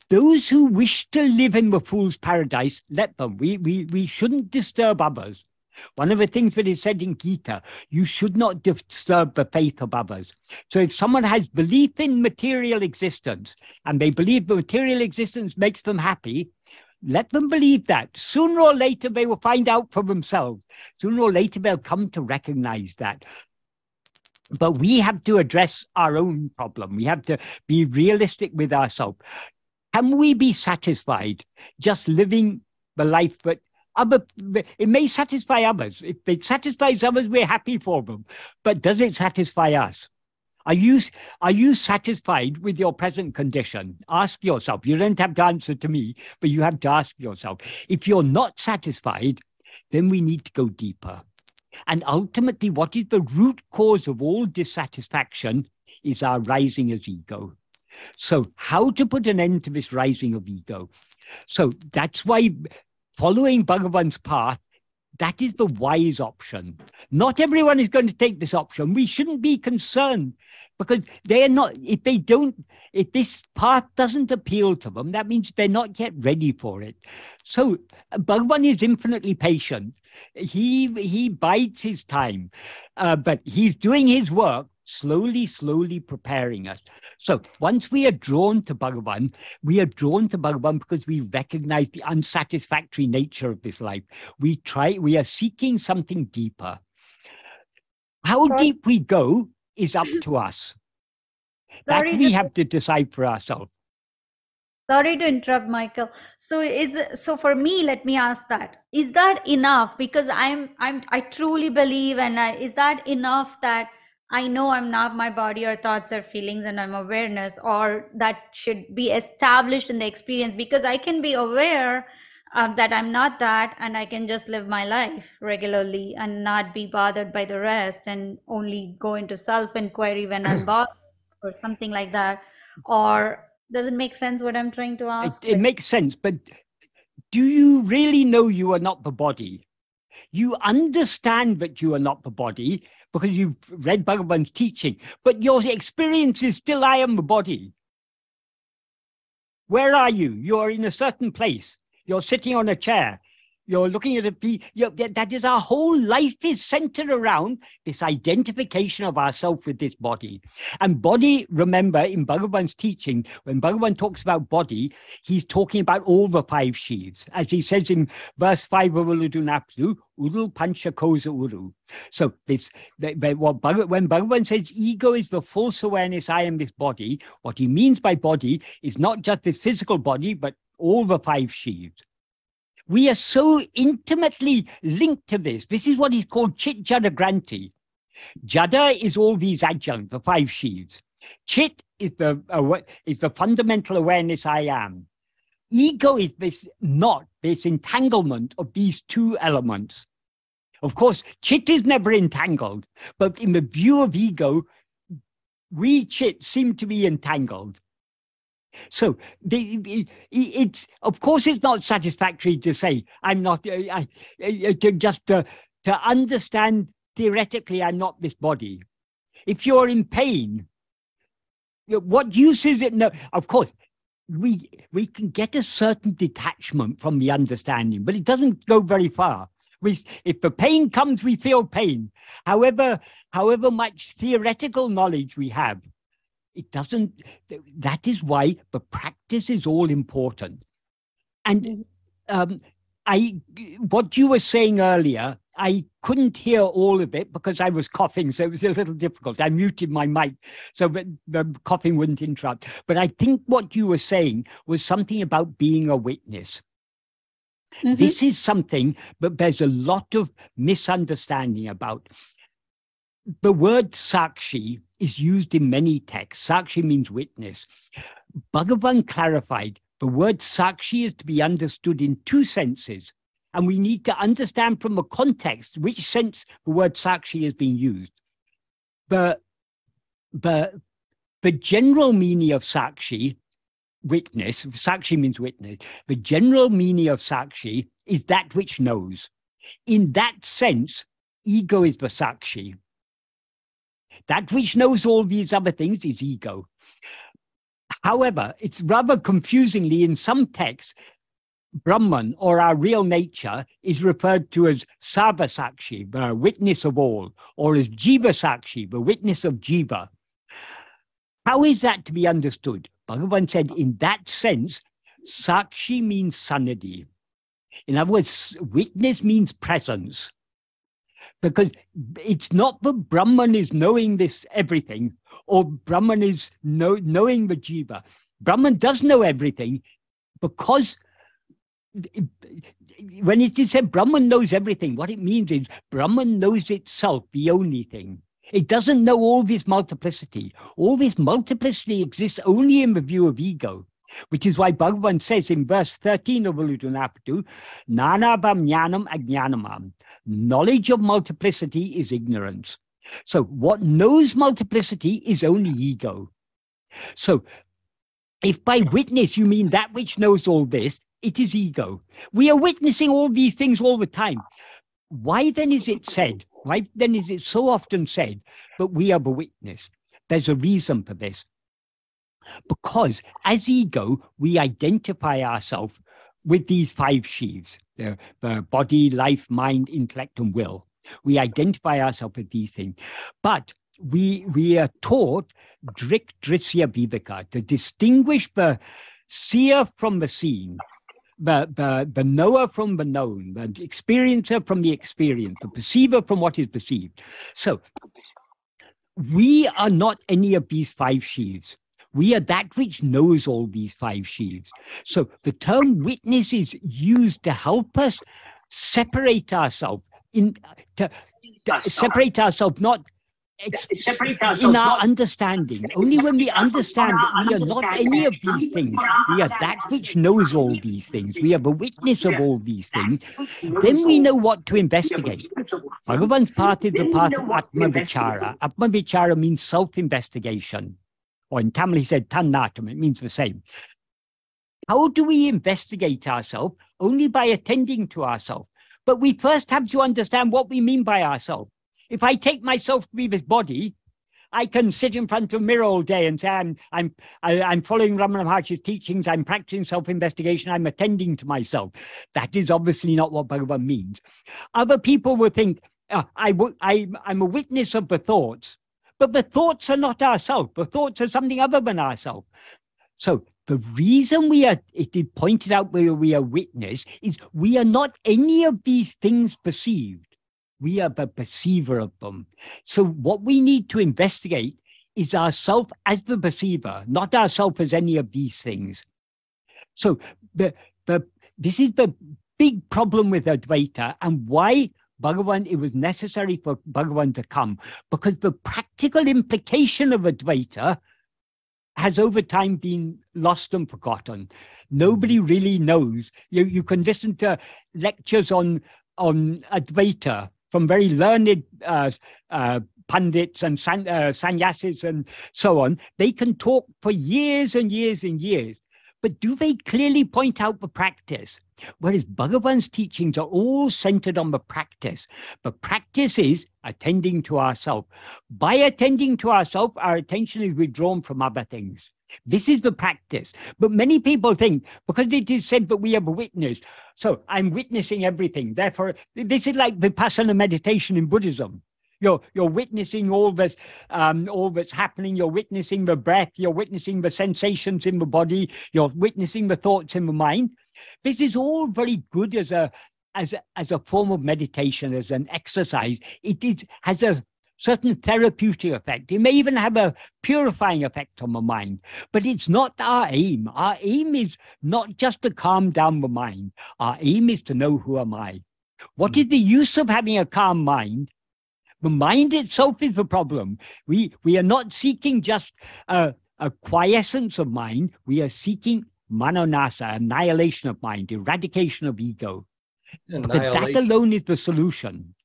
Those who wish to live in the fool's paradise, let them. We, we, we shouldn't disturb others. One of the things that is said in Gita, you should not disturb the faith of others. So if someone has belief in material existence and they believe the material existence makes them happy, let them believe that. Sooner or later, they will find out for themselves. Sooner or later, they'll come to recognize that. But we have to address our own problem. We have to be realistic with ourselves. Can we be satisfied just living the life that other it may satisfy others. If it satisfies others, we're happy for them. But does it satisfy us? Are you are you satisfied with your present condition? Ask yourself. You don't have to answer to me, but you have to ask yourself. If you're not satisfied, then we need to go deeper. And ultimately, what is the root cause of all dissatisfaction is our rising as ego. So, how to put an end to this rising of ego? So, that's why following Bhagavan's path, that is the wise option. Not everyone is going to take this option. We shouldn't be concerned because they're not, if they don't, if this path doesn't appeal to them, that means they're not yet ready for it. So Bhagavan is infinitely patient. He he bides his time, uh, but he's doing his work slowly, slowly preparing us. So once we are drawn to Bhagavan, we are drawn to Bhagavan because we recognize the unsatisfactory nature of this life. We try, we are seeking something deeper. How Sorry. deep we go is up mm-hmm. to us. Sorry that we have to decide for ourselves. Sorry to interrupt, Michael. So is so for me, let me ask that. Is that enough? Because I'm I'm I truly believe and I, is that enough that I know I'm not my body or thoughts or feelings and I'm awareness or that should be established in the experience because I can be aware uh, that I'm not that and I can just live my life regularly and not be bothered by the rest and only go into self inquiry when I'm bothered or something like that. Or does it make sense what I'm trying to ask? It, it makes sense, but do you really know you are not the body? You understand that you are not the body because you've read Bhagavan's teaching, but your experience is still I am the body. Where are you? You are in a certain place. You're sitting on a chair. You're looking at a you that is our whole life is centered around this identification of ourself with this body. And body, remember, in Bhagavan's teaching, when Bhagavan talks about body, he's talking about all the five sheaths. As he says in verse 5 of Ulladu Narpadu, Uru Pancha Kosa Uru. So this what Bhagavan, when Bhagavan says ego is the false awareness, I am this body, what he means by body is not just this physical body, but all the five sheaths. We are so intimately linked to this. This is what is called Chit Jada Granthi. Jada is all these adjuncts, the five sheaths. Chit is the, uh, is the fundamental awareness I am. Ego is this not this entanglement of these two elements. Of course, chit is never entangled, but in the view of ego, we chit seem to be entangled. So the, it's of course it's not satisfactory to say I'm not uh, I, uh, to just to, to understand theoretically I'm not this body. If you're in pain, what use is it? No, of course we we can get a certain detachment from the understanding, but it doesn't go very far. We, if the pain comes, we feel pain. However, however much theoretical knowledge we have, it doesn't, that is why the practice is all important. And mm-hmm. um, I, what you were saying earlier, I couldn't hear all of it because I was coughing, so it was a little difficult. I muted my mic so that the coughing wouldn't interrupt. But I think what you were saying was something about being a witness. Mm-hmm. This is something that there's a lot of misunderstanding about. The word sakshi is used in many texts. Sakshi means witness. Bhagavan clarified the word sakshi is to be understood in two senses. And we need to understand from the context which sense the word sakshi is being used. The, the, the general meaning of sakshi, witness, sakshi means witness, the general meaning of sakshi is that which knows. In that sense, ego is the sakshi. That which knows all these other things is ego. However, it's rather confusingly in some texts, Brahman or our real nature is referred to as Sarvasakshi, the witness of all, or as Jiva Sakshi, the witness of Jiva. How is that to be understood? Bhagavan said, in that sense, Sakshi means sannidhi. In other words, witness means presence because it's not that Brahman is knowing this everything or Brahman is know, knowing the jiva. Brahman does know everything because when it is said Brahman knows everything, what it means is Brahman knows itself, the only thing. It doesn't know all this multiplicity. All this multiplicity exists only in the view of ego. Which is why Bhagavan says in verse 13 of Ulladu Narpadu, Nanabam jnanam ajnanamam. Knowledge of multiplicity is ignorance. So what knows multiplicity is only ego. So if by witness you mean that which knows all this, it is ego. We are witnessing all these things all the time. Why then is it said? Why then is it so often said, but we are the witness? There's a reason for this. Because as ego, we identify ourselves with these five sheaths the, the body, life, mind, intellect, and will. We identify ourselves with these things. But we, we are taught drik drisya viveka to distinguish the seer from the seen, the, the, the knower from the known, the experiencer from the experience, the perceiver from what is perceived. So we are not any of these five sheaths We are that which knows all these five sheaves. So the term witness is used to help us separate ourselves in to, to separate ourselves not in our understanding. Only when we understand that we are not any of these things, we are that which knows all these things, we are the witness of all these things, then we know what to investigate. Bhagavan's path is the path of Atma Vichara. Atma Vichara means self investigation. Or in Tamil, he said Tannatam, it means the same. How do we investigate ourselves? Only by attending to ourselves. But we first have to understand what we mean by ourselves. If I take myself to be this body, I can sit in front of a mirror all day and say, I'm, I'm, I, am following Ramana Maharshi's teachings, I'm practicing self-investigation, I'm attending to myself. That is obviously not what Bhagavan means. Other people will think, uh, I w- I, I'm a witness of the thoughts, but the thoughts are not ourselves. The thoughts are something other than ourselves. So the reason we are, it is pointed out where we are witness, is we are not any of these things perceived we are the perceiver of them. So what we need to investigate is ourself as the perceiver, not ourself as any of these things. So the, the, this is the big problem with Advaita and why Bhagavan, it was necessary for Bhagavan to come because the practical implication of Advaita has over time been lost and forgotten. Nobody really knows. You, you can listen to lectures on, on Advaita from very learned uh, uh, pundits and san, uh, sannyasis and so on. They can talk for years and years and years, but do they clearly point out the practice? Whereas Bhagavan's teachings are all centered on the practice. The practice is attending to ourselves. By attending to ourselves, our attention is withdrawn from other things. This is the practice. But many people think because it is said that we have a witness, so I'm witnessing everything. Therefore, this is like vipassana meditation in Buddhism. You're, you're witnessing all this, um, all that's happening. You're witnessing the breath. You're witnessing the sensations in the body. You're witnessing the thoughts in the mind. This is all very good as a, as a, as a form of meditation, as an exercise. It is, has a certain therapeutic effect. It may even have a purifying effect on the mind, but it's not our aim. Our aim is not just to calm down the mind. Our aim is to know who am I. What is the use of having a calm mind? The mind itself is the problem. We, we are not seeking just a, a quiescence of mind. We are seeking manonasa, annihilation of mind, eradication of ego. But That alone is the solution.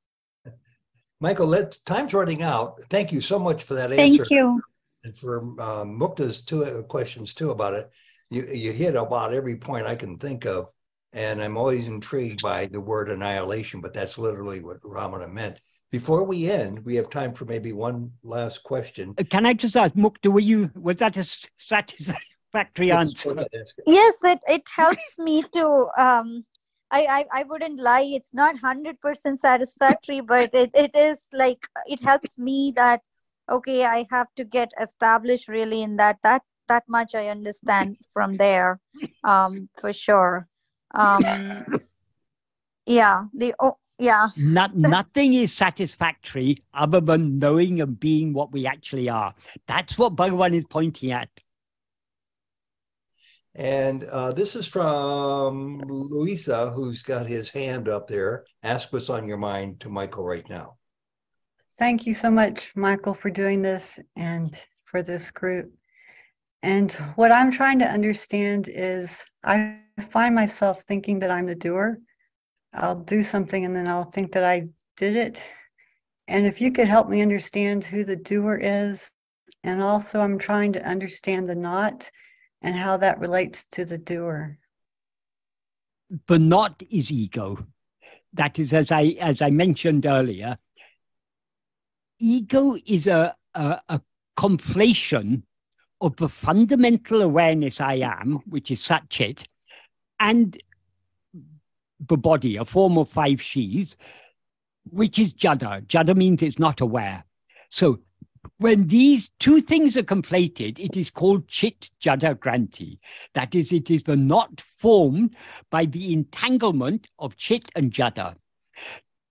Michael, let time's running out. Thank you so much for that answer. Thank you. And for um, Mukta's two uh, questions too about it. You you hit about every point I can think of, and I'm always intrigued by the word annihilation, but that's literally what Ramana meant. Before we end, we have time for maybe one last question. Uh, can I just ask, Mukta, were you was that a satisfactory answer? Yes, it, it helps me to um, I, I, I wouldn't lie it's not 100% satisfactory but it, it is like it helps me that okay i have to get established really in that that that much i understand from there um for sure. Um yeah the oh yeah. Not, nothing is satisfactory other than knowing and being what we actually are. That's what bhagavan is pointing at and uh, this is from Luisa, who's got his hand up there. Ask what's on your mind to Michael right now. Thank you so much, Michael, for doing this and for this group. And what I'm trying to understand is I find myself thinking that I'm the doer. I'll do something and then I'll think that I did it. And if you could help me understand who the doer is, and also I'm trying to understand the not and how that relates to the doer. The not is ego. That is, as I as I mentioned earlier, ego is a, a, a conflation of the fundamental awareness I am, which is Satchit, and the body, a form of five sheaths, which is Jada. Jada means it's not aware. So when these two things are conflated, it is called chit jada granthi. That is, it is the knot formed by the entanglement of chit and jada.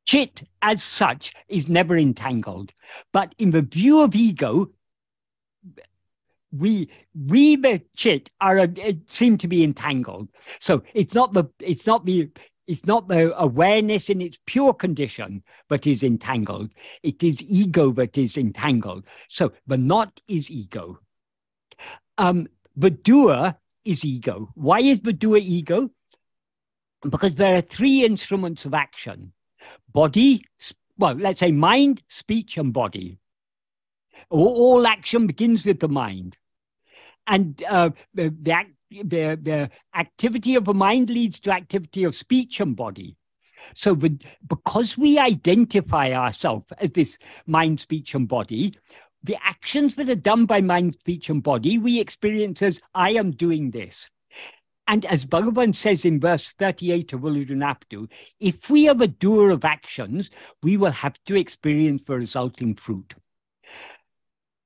Chit, as such, is never entangled. But in the view of ego, we we the chit are a, seem to be entangled. So it's not the it's not the it's not the awareness in its pure condition but is entangled. It is ego that is entangled. So the not is ego. Um, the doer is ego. Why is the doer ego? Because there are three instruments of action body, well, let's say mind, speech, and body. All, all action begins with the mind. And uh, the, the, the, the activity of the mind leads to activity of speech and body. So, the, because we identify ourselves as this mind, speech, and body, the actions that are done by mind, speech, and body, we experience as I am doing this. And as Bhagavan says in verse 38 of Ulladu Narpadu, if we are the doer of actions, we will have to experience the resulting fruit.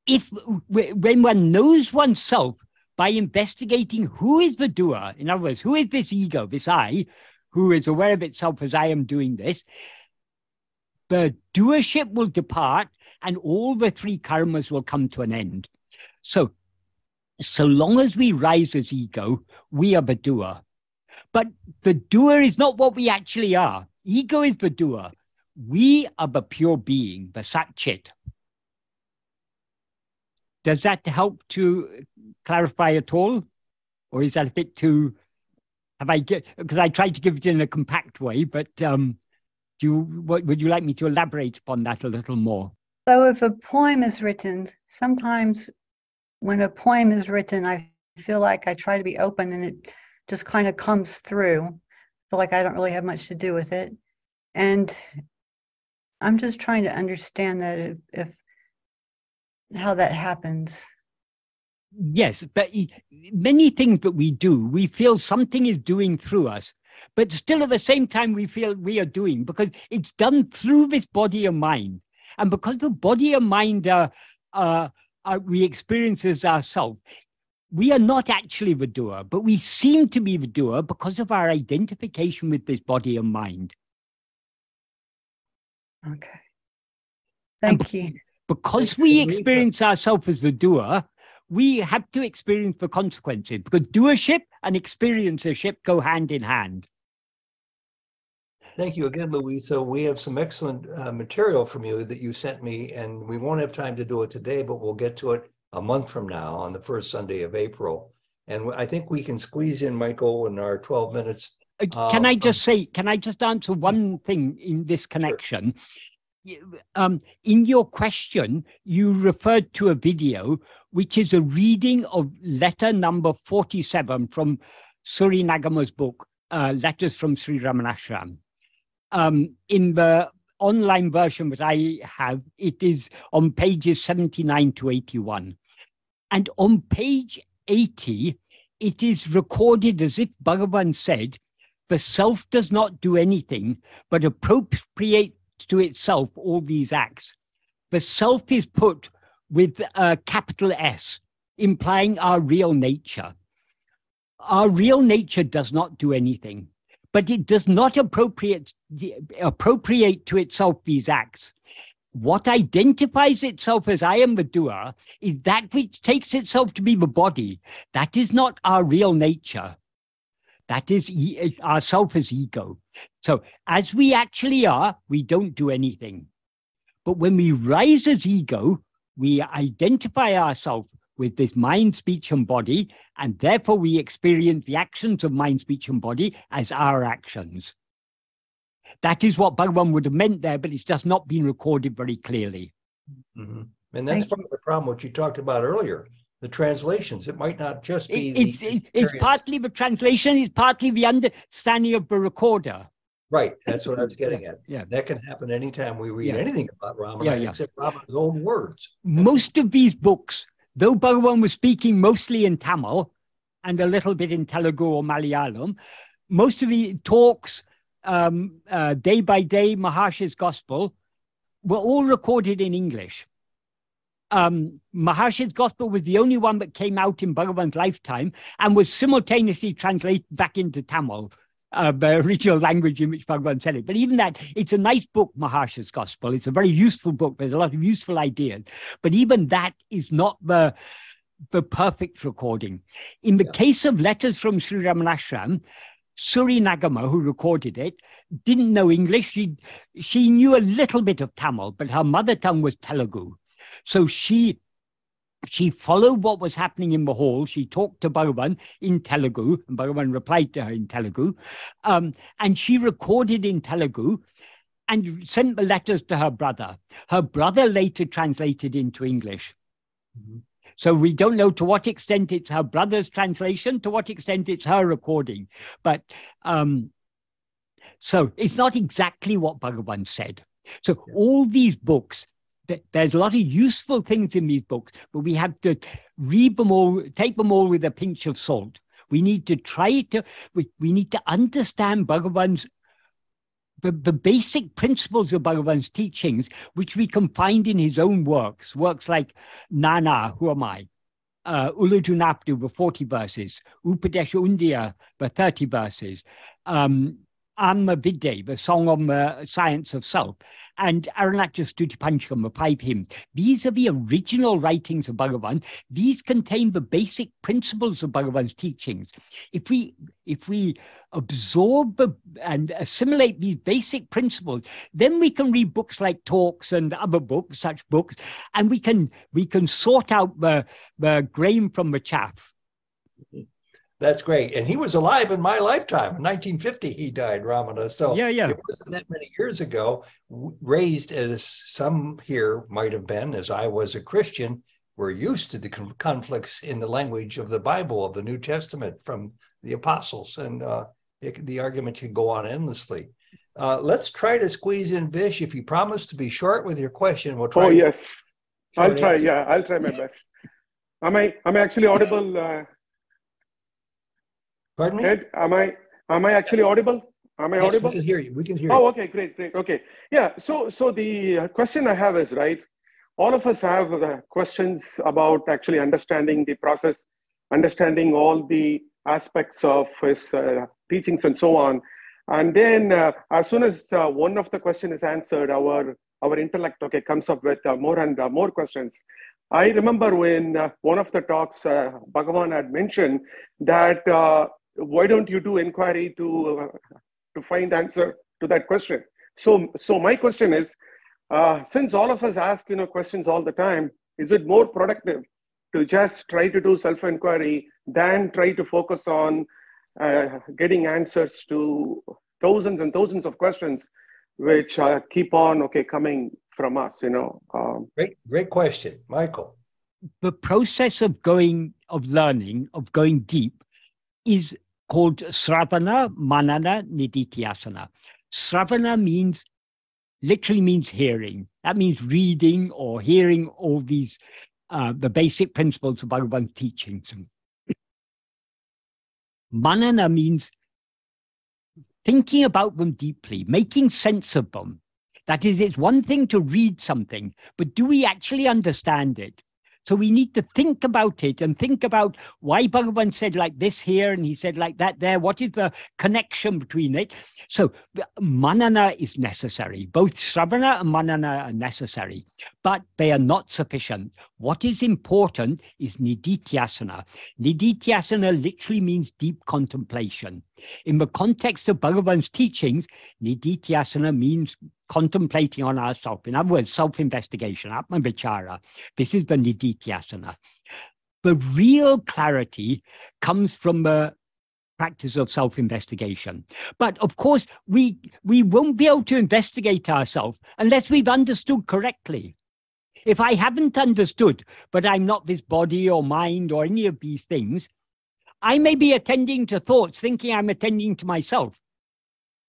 If when one knows oneself by investigating who is the doer, in other words, who is this ego, this I, who is aware of itself as I am doing this, the doership will depart and all the three karmas will come to an end. So so long as we rise as ego, we are the doer. But the doer is not what we actually are. Ego is the doer. We are the pure being, the Satchit. Does that help to clarify at all? Or is that a bit too have I because I tried to give it in a compact way, but um, do you what, would you like me to elaborate upon that a little more? So if a poem is written, sometimes when a poem is written, I feel like I try to be open and it just kind of comes through. I feel like I don't really have much to do with it. And I'm just trying to understand that if, if how that happens. Yes, but many things that we do, we feel something is doing through us, but still at the same time, we feel we are doing because it's done through this body and mind. And because the body and mind are, are uh, we experience as ourselves, we are not actually the doer, but we seem to be the doer because of our identification with this body and mind. Okay. Thank you. Because we experience ourselves as the doer, we have to experience the consequences because doership and experiencership go hand in hand. Thank you again, Louisa. We have some excellent uh, material from you that you sent me, and we won't have time to do it today, but we'll get to it a month from now on the first Sunday of April. And I think we can squeeze in, Michael, in our 12 minutes. Uh, can I just say, can I just answer one thing in this connection? Sure. Um, in your question, you referred to a video, which is a reading of letter number 47 from Suri Nagamma's book, uh, Letters from Sri Ramanashram um, in the online version that I have, it is on pages 79 to 81. And on page 80, it is recorded as if Bhagavan said, the self does not do anything but appropriate to itself all these acts. The self is put with a capital S, implying our real nature. Our real nature does not do anything but it does not appropriate appropriate to itself these acts. What identifies itself as I am the doer is that which takes itself to be the body. That is not our real nature. That is e- our self as ego. So as we actually are, we don't do anything. But when we rise as ego, we identify ourselves with this mind, speech, and body, and therefore we experience the actions of mind, speech, and body as our actions. That is what Bhagavan would have meant there, but it's just not been recorded very clearly. Mm-hmm. And that's part of the problem, which you talked about earlier. The translations, it might not just be. It's, the it's partly the translation, it's partly the understanding of the recorder. Right, that's what I was getting at. Yeah, that can happen anytime we read yeah. anything about Ramana, yeah, yeah. except Ramana's own words. Most of these books though Bhagavan was speaking mostly in Tamil and a little bit in Telugu or Malayalam, most of the talks um, uh, day by day, Maharshi's Gospel, were all recorded in English. Um, Maharshi's Gospel was the only one that came out in Bhagavan's lifetime and was simultaneously translated back into Tamil uh, the original language in which Bhagavan said it. But even that, it's a nice book, Maharshi's Gospel. It's a very useful book. There's a lot of useful ideas. But even that is not the the perfect recording. In the Yeah. case of letters from Sri Ramanashram, Suri Nagamma, who recorded it, didn't know English. She, she knew a little bit of Tamil, but her mother tongue was Telugu. So she she followed what was happening in the hall. She talked to Bhagavan in Telugu, and Bhagavan replied to her in Telugu. Um, and she recorded in Telugu and sent the letters to her brother. Her brother later translated into English. Mhm. So we don't know to what extent it's her brother's translation, to what extent it's her recording. But um, so it's not exactly what Bhagavan said. So Yeah. all these books, there's a lot of useful things in these books, but we have to read them all, take them all with a pinch of salt. We need to try to, we, we need to understand Bhagavan's the, the basic principles of Bhagavan's teachings, which we can find in his own works, works like Nan Yar, who am I? Uh, Ulladu Narpadu, the 40 verses, Upadesa Undiyar, the 30 verses, um, Atma Vidya, the song on the science of self, and Arunachala Stuti Panchakam, five. These are the original writings of Bhagavan. These contain the basic principles of Bhagavan's teachings. If we if we absorb and assimilate these basic principles, then we can read books like talks and other books, such books, and we can we can sort out the the grain from the chaff. Mm-hmm. That's great. And he was alive in my lifetime. In 1950, he died, Ramana. So Yeah, yeah. it wasn't that many years ago. Raised as some here might have been, as I was a Christian, we're used to the con- conflicts in the language of the Bible, of the New Testament from the apostles. And uh, it, the argument can go on endlessly. Uh, let's try to squeeze in Vish. If you promise to be short with your question, we'll try. Oh, to- yes. I'll try. answer. Yeah, I'll try my best. Am I, am I actually audible, uh, Pardon me? Ed? Am I, am I actually audible? Am I Yes, we can hear you. We can hear Oh, you. okay, great, great. Okay. Yeah. So, so the question I have is right. All of us have uh, questions about actually understanding the process, understanding all the aspects of his uh, teachings and so on. And then, uh, as soon as uh, one of the question is answered, our our intellect okay comes up with uh, more and uh, more questions. I remember when uh, one of the talks uh, Bhagavan had mentioned that uh, why don't you do inquiry to uh, to find answer to that question. So, so my question is, uh, since all of us ask you know questions all the time, is it more productive to just try to do self-inquiry than try to focus on uh, getting answers to thousands and thousands of questions, which uh, keep on okay coming from us? You know, um, Great, great question, Michael. the process of going of learning of going deep is called sravana manana nididhyasana sravana means literally means hearing. That means reading or hearing all these uh, the basic principles of bhagavan's teachings. Manana means thinking about them deeply making sense of them. That is it's one thing to read something but do we actually understand it so we need to think about it and think about why Bhagavan said like this here and he said like that there. What is the connection between it? So manana is necessary. Both sravana and manana are necessary, but they are not sufficient. What is important is nididhyasana. Nididhyasana literally means deep contemplation. In the context of Bhagavan's teachings, nididhyasana means contemplating on ourselves. In other words, self-investigation, atma vichara. This is the nididhyasana. The real clarity comes from the practice of self-investigation. But of course, we we won't be able to investigate ourselves unless we've understood correctly. If I haven't understood, but I'm not this body or mind or any of these things, I may be attending to thoughts thinking I'm attending to myself.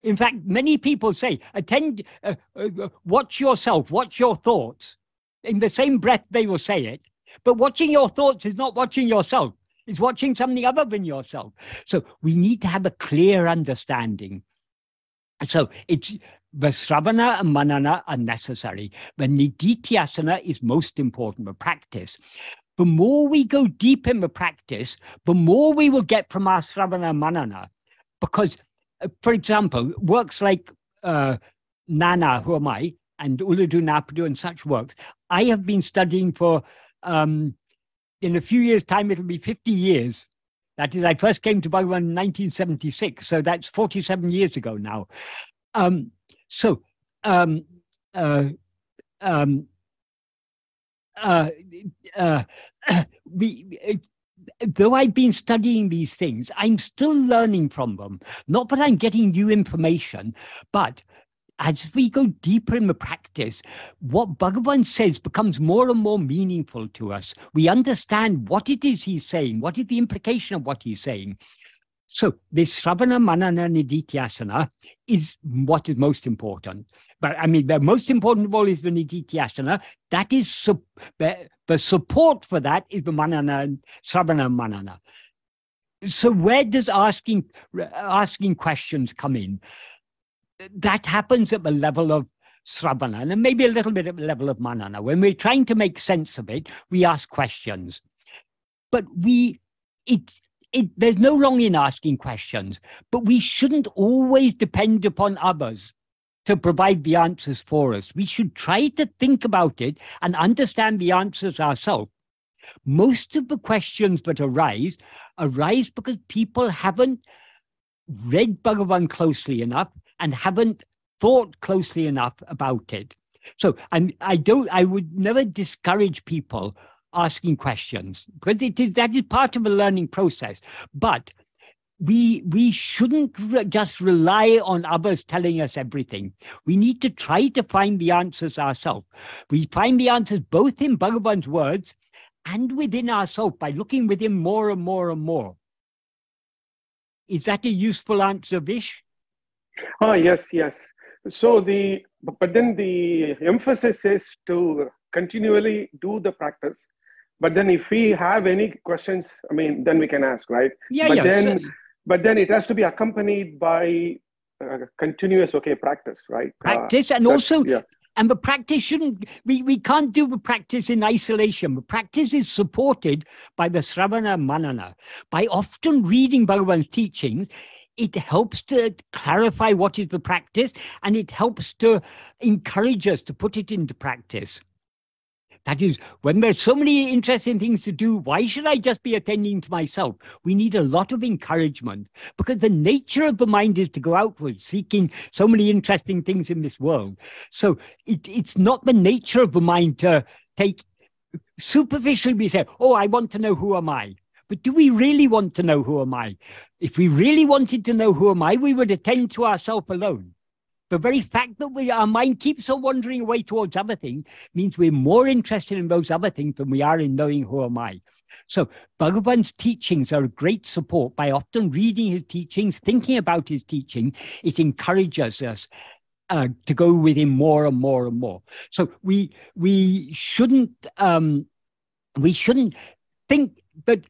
In fact, many people say, attend, uh, uh, watch yourself, watch your thoughts. In the same breath, they will say it. But watching your thoughts is not watching yourself, it's watching something other than yourself. So we need to have a clear understanding. So it's the sravana and manana are necessary. The nididhyasana is most important, the practice. The more we go deep in the practice, the more we will get from our sravana and manana. Because, for example, works like uh, Nan Yar, who am I, and Ulladu Narpadu and such works, I have been studying for um, in a few years' time, it'll be 50 years. That is, I first came to Bhagavan in 1976, so that's 47 years ago now. Um, so, um, uh, um, uh, uh, we, though I've been studying these things, I'm still learning from them. Not that I'm getting new information, but as we go deeper in the practice, what Bhagavan says becomes more and more meaningful to us. We understand what it is he's saying, what is the implication of what he's saying. So this Sravana Manana Nididhyasana is what is most important. But I mean, the most important of all is the Nididhyasana. That is su- the, the support for that is the Manana, Sravana Manana. So where does asking asking questions come in? That happens at the level of Sravana and maybe a little bit at the level of Manana. When we're trying to make sense of it, we ask questions. But we, it, it, there's no wrong in asking questions, but we shouldn't always depend upon others to provide the answers for us. We should try to think about it and understand the answers ourselves. Most of the questions that arise arise because people haven't read Bhagavan closely enough and haven't thought closely enough about it. So I don't, I would never discourage people asking questions because it is that is part of a learning process. But we we shouldn't re- just rely on others telling us everything. We need to try to find the answers ourselves. We find the answers both in Bhagavan's words and within ourselves by looking within more and more and more. Is that a useful answer, Vish? Oh yes, yes. So the but then the emphasis is to continually do the practice but then if we have any questions i mean then we can ask right? Yeah, but yeah. then but then it has to be accompanied by uh, continuous okay practice right? Uh, practice and also yeah. and the practice shouldn't we, we can't do the practice in isolation. The practice is supported by the sravana manana. By often reading bhagavan's teachings it helps to clarify what is the practice and it helps to encourage us to put it into practice that is when there's so many interesting things to do why should i just be attending to myself? We need a lot of encouragement because the nature of the mind is to go outward seeking so many interesting things in this world. So it, it's not the nature of the mind to take superficially we say oh i want to know who am i. But do we really want to know who am i? If we really wanted to know who am i we would attend to ourselves alone the very fact that we, our mind keeps on wandering away towards other things means we're more interested in those other things than we are in knowing who am I. So Bhagavan's teachings are a great support. By often reading his teachings, thinking about his teaching, it encourages us uh, to go with him more and more and more. So we we shouldn't um, we shouldn't think that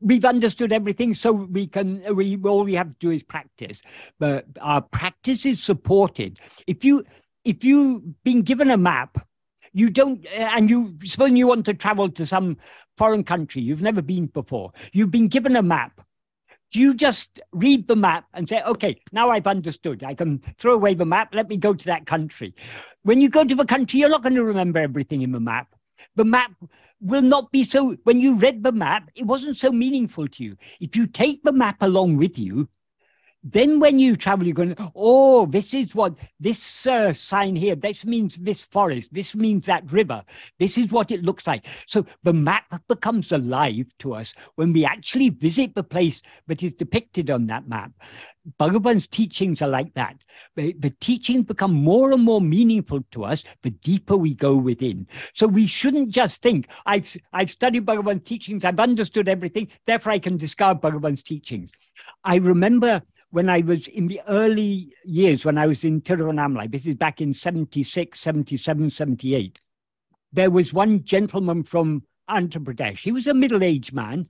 we've understood everything so we can we all we have to do is practice. But our practice is supported. If you if you've been given a map you don't uh, and you suppose you want to travel to some foreign country you've never been before you've been given a map. Do you just read the map and say okay now i've understood. I can throw away the map. Let me go to that country. When you go to the country you're not going to remember everything in the map. The map will not be so when you read the map it wasn't so meaningful to you. If you take the map along with you then when you travel you're going oh this is what this uh, sign here this means this forest this means that river this is what it looks like so the map becomes alive to us when we actually visit the place that is depicted on that map Bhagavan's teachings are like that. The, the teachings become more and more meaningful to us the deeper we go within. So we shouldn't just think, I've, I've studied Bhagavan's teachings, I've understood everything, therefore I can discard Bhagavan's teachings. I remember when I was in the early years, when I was in Tiruvannamalai, this is back in 76, 77, 78, there was one gentleman from Andhra Pradesh. He was a middle aged man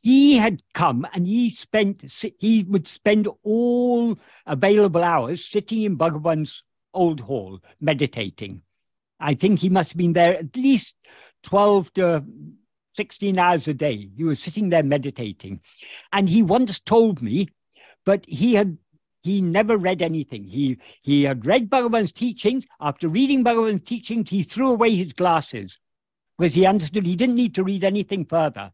he had come and he spent he would spend all available hours sitting in Bhagavan's old hall meditating. I think he must have been there at least 12 to 16 hours a day. He was sitting there meditating. And he once told me, but he had he never read anything. He he had read Bhagavan's teachings. After reading Bhagavan's teachings, he threw away his glasses because he understood he didn't need to read anything further.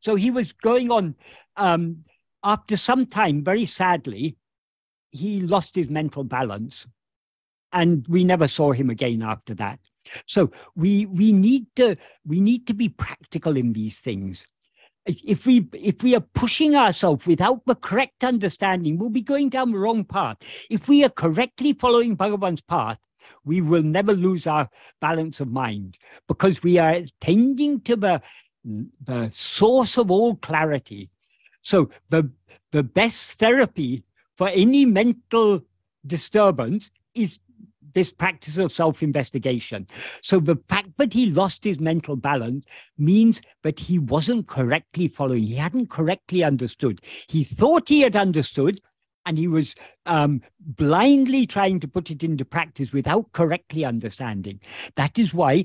So he was going on. Um, after some time, very sadly, he lost his mental balance, and we never saw him again after that. So we we need to we need to be practical in these things. If we if we are pushing ourselves without the correct understanding, we'll be going down the wrong path. If we are correctly following Bhagavan's path, we will never lose our balance of mind because we are tending to the, the source of all clarity. So the, the best therapy for any mental disturbance is this practice of self-investigation. So the fact that he lost his mental balance means that he wasn't correctly following. He hadn't correctly understood. He thought he had understood, and he was um, blindly trying to put it into practice without correctly understanding. That is why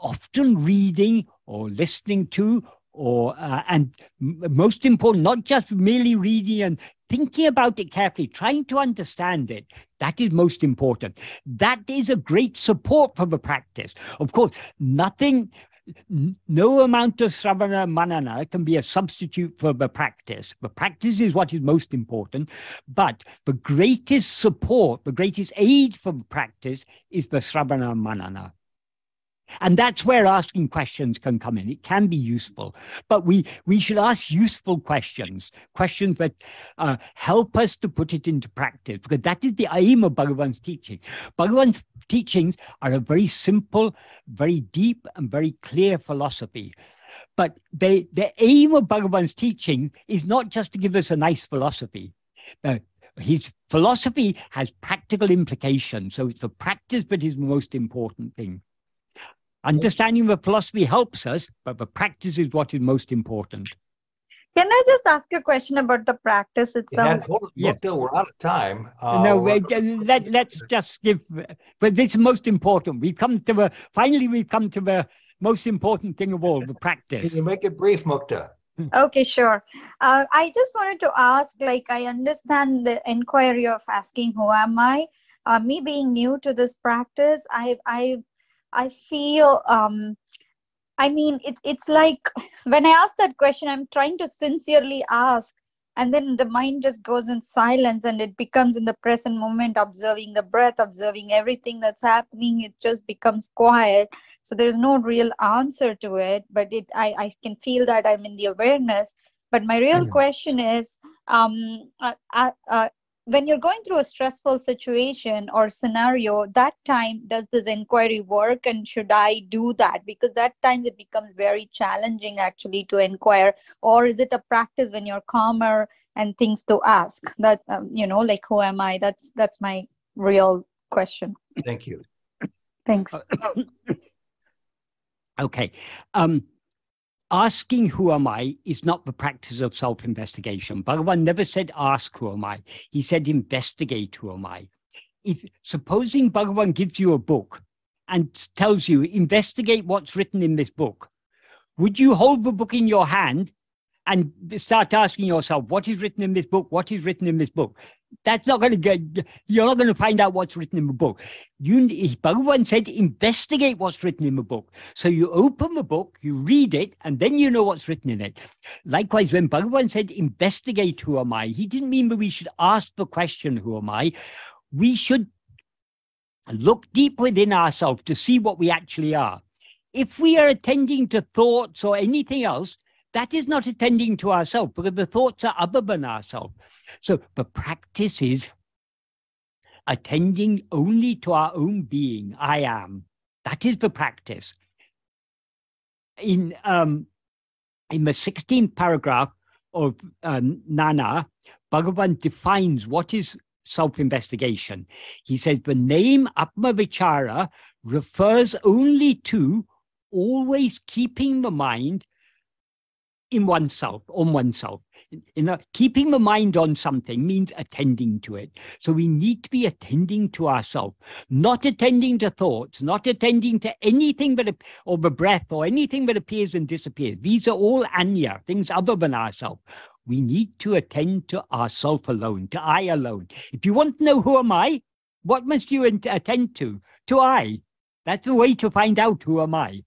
often reading or listening to or uh, and most important not just merely reading and thinking about it carefully trying to understand it that is most important that is a great support for the practice of course nothing no amount of sravana manana can be a substitute for the practice. The practice is what is most important, but the greatest support, the greatest aid for the practice is the sravana manana. And that's where asking questions can come in. It can be useful, but we, we should ask useful questions, questions that uh, help us to put it into practice, because that is the aim of Bhagavan's teaching. Bhagavan's teachings are a very simple, very deep, and very clear philosophy. But they, the aim of Bhagavan's teaching is not just to give us a nice philosophy. Uh, his philosophy has practical implications. So it's the practice that is the most important thing. Understanding the philosophy helps us, but the practice is what is most important. Can I just ask a question about the practice itself? Yeah, yes. we're out of time. Uh, no, let, let's just give, but this is most important. We come to the, finally, we've come to the most important thing of all, the practice. Can you make it brief, Mukta? okay sure uh, i just wanted to ask like i understand the inquiry of asking who am i uh, me being new to this practice i i I feel um, I mean it's it's like when I ask that question, I'm trying to sincerely ask, and then the mind just goes in silence and it becomes in the present moment, observing the breath, observing everything that's happening. It just becomes quiet. So there's no real answer to it, but it I, I can feel that I'm in the awareness. But my real mm-hmm. question is, um, uh, uh, uh when you're going through a stressful situation or scenario that time does this inquiry work and should i do that? Because that times it becomes very challenging actually to inquire or is it a practice when you're calmer and things to ask? That um, you know like who am i? That's that's my real question. Thank you. Thanks. Okay. Um asking who am I is not the practice of self investigation. Bhagavan never said ask who am I, he said investigate who am I. If supposing Bhagavan gives you a book and tells you investigate what's written in this book, would you hold the book in your hand and start asking yourself, what is written in this book? What is written in this book? That's not going to get, you're not going to find out what's written in the book. You, Bhagavan said, investigate what's written in the book. So you open the book, you read it, and then you know what's written in it. Likewise, when Bhagavan said, investigate who am I, he didn't mean that we should ask the question, who am I? We should look deep within ourselves to see what we actually are. If we are attending to thoughts or anything else, that is not attending to ourselves because the thoughts are other than ourselves. So the practice is attending only to our own being, I am. That is the practice. In, um, in the 16th paragraph of uh, Nan Yar, Bhagavan defines what is self investigation. He says the name Atma Vichara refers only to always keeping the mind in oneself, on oneself. You know, keeping the mind on something means attending to it. So we need to be attending to ourselves, not attending to thoughts, not attending to anything but, or the breath or anything that appears and disappears. These are all anya, things other than ourselves. We need to attend to ourself alone, to I alone. If you want to know who am I, what must you attend to? To I. That's the way to find out who am I.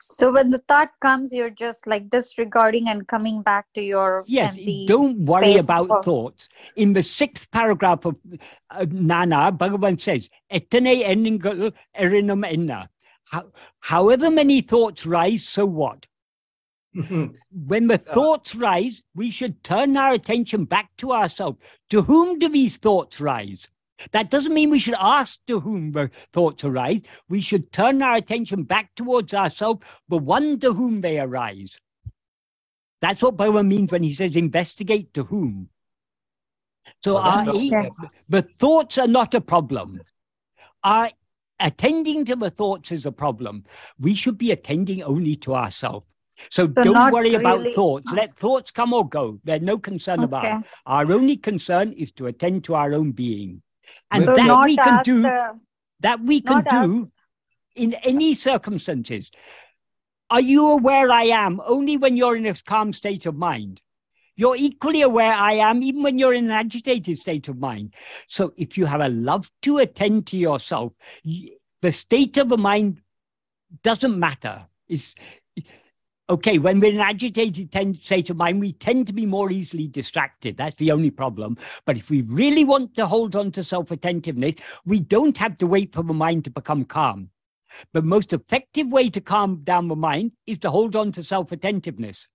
So when the thought comes, you're just like disregarding and coming back to your Yes, empty don't worry space about of- thoughts. In the sixth paragraph of uh, Nan Yar, Bhagavan says, Etane eningal erinam enna. How- However many thoughts rise, so what? When the Uh, thoughts rise, we should turn our attention back to ourselves. To whom do these thoughts rise? That doesn't mean we should ask to whom the thoughts arise. We should turn our attention back towards ourselves, the one to whom they arise. That's what Bhagavan means when he says investigate to whom. So Well, our don't- the thoughts are not a problem. Our attending to the thoughts is a problem. We should be attending only to ourselves. So, So don't worry about really thoughts. Let thoughts come or go. There's no concern about it. Our only concern is to attend to our own being. And So that we can do the- that we can ask- do in any circumstances. Are you aware I am only when you're in a calm state of mind? You're equally aware I am even when you're in an agitated state of mind. So if you have a love to attend to yourself, the state of the mind doesn't matter. It's okay when we're in an agitated state of mind, we tend to be more easily distracted. That's the only problem. But if we really want to hold on to self attentiveness, we don't have to wait for the mind to become calm. The most effective way to calm down the mind is to hold on to self attentiveness.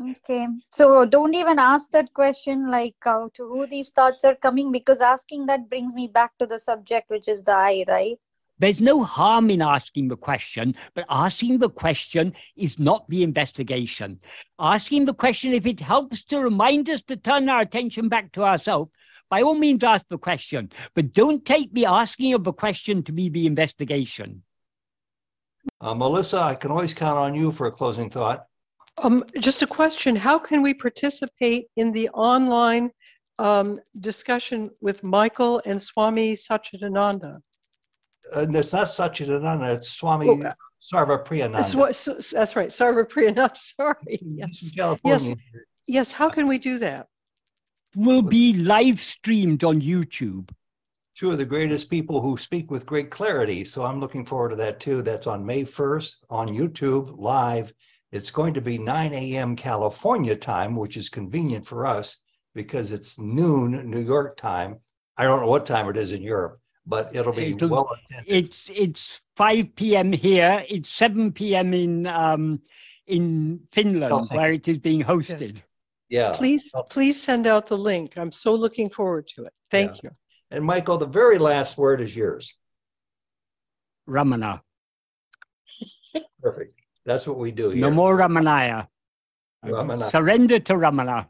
Okay. So don't even ask that question like uh, to who these thoughts are coming because asking that brings me back to the subject, which is the I, right? There's no harm in asking the question, but asking the question is not the investigation. Asking the question, if it helps to remind us to turn our attention back to ourselves, by all means ask the question, but don't take the asking of the question to be the investigation. Uh, Melissa, I can always count on you for a closing thought. Um, just a question, how can we participate in the online um, discussion with Michael and Swami Satchidananda? And it's not Satchidananda, it's Swami Oh, uh, Sarva Priyananda. So- That's right, Sarva Priyananda, sorry, He's from yes. Yes, how can we do that? Will be live streamed on YouTube. Two of the greatest people who speak with great clarity. So I'm looking forward to that too. That's on May 1st on YouTube live. It's going to be 9 a.m. California time, which is convenient for us because it's noon New York time. I don't know what time it is in Europe, but it'll be It'll- well attended. It's it's 5 p.m. here. It's 7 p.m. in um in Finland Helsinki. where it is being hosted. Yeah. Please, Oh. please send out the link. I'm so looking forward to it. Thank you. And Michael, the very last word is yours. Ramana. Perfect. That's what we do here. Namo Ramanaya. Ramana. Surrender to Ramana.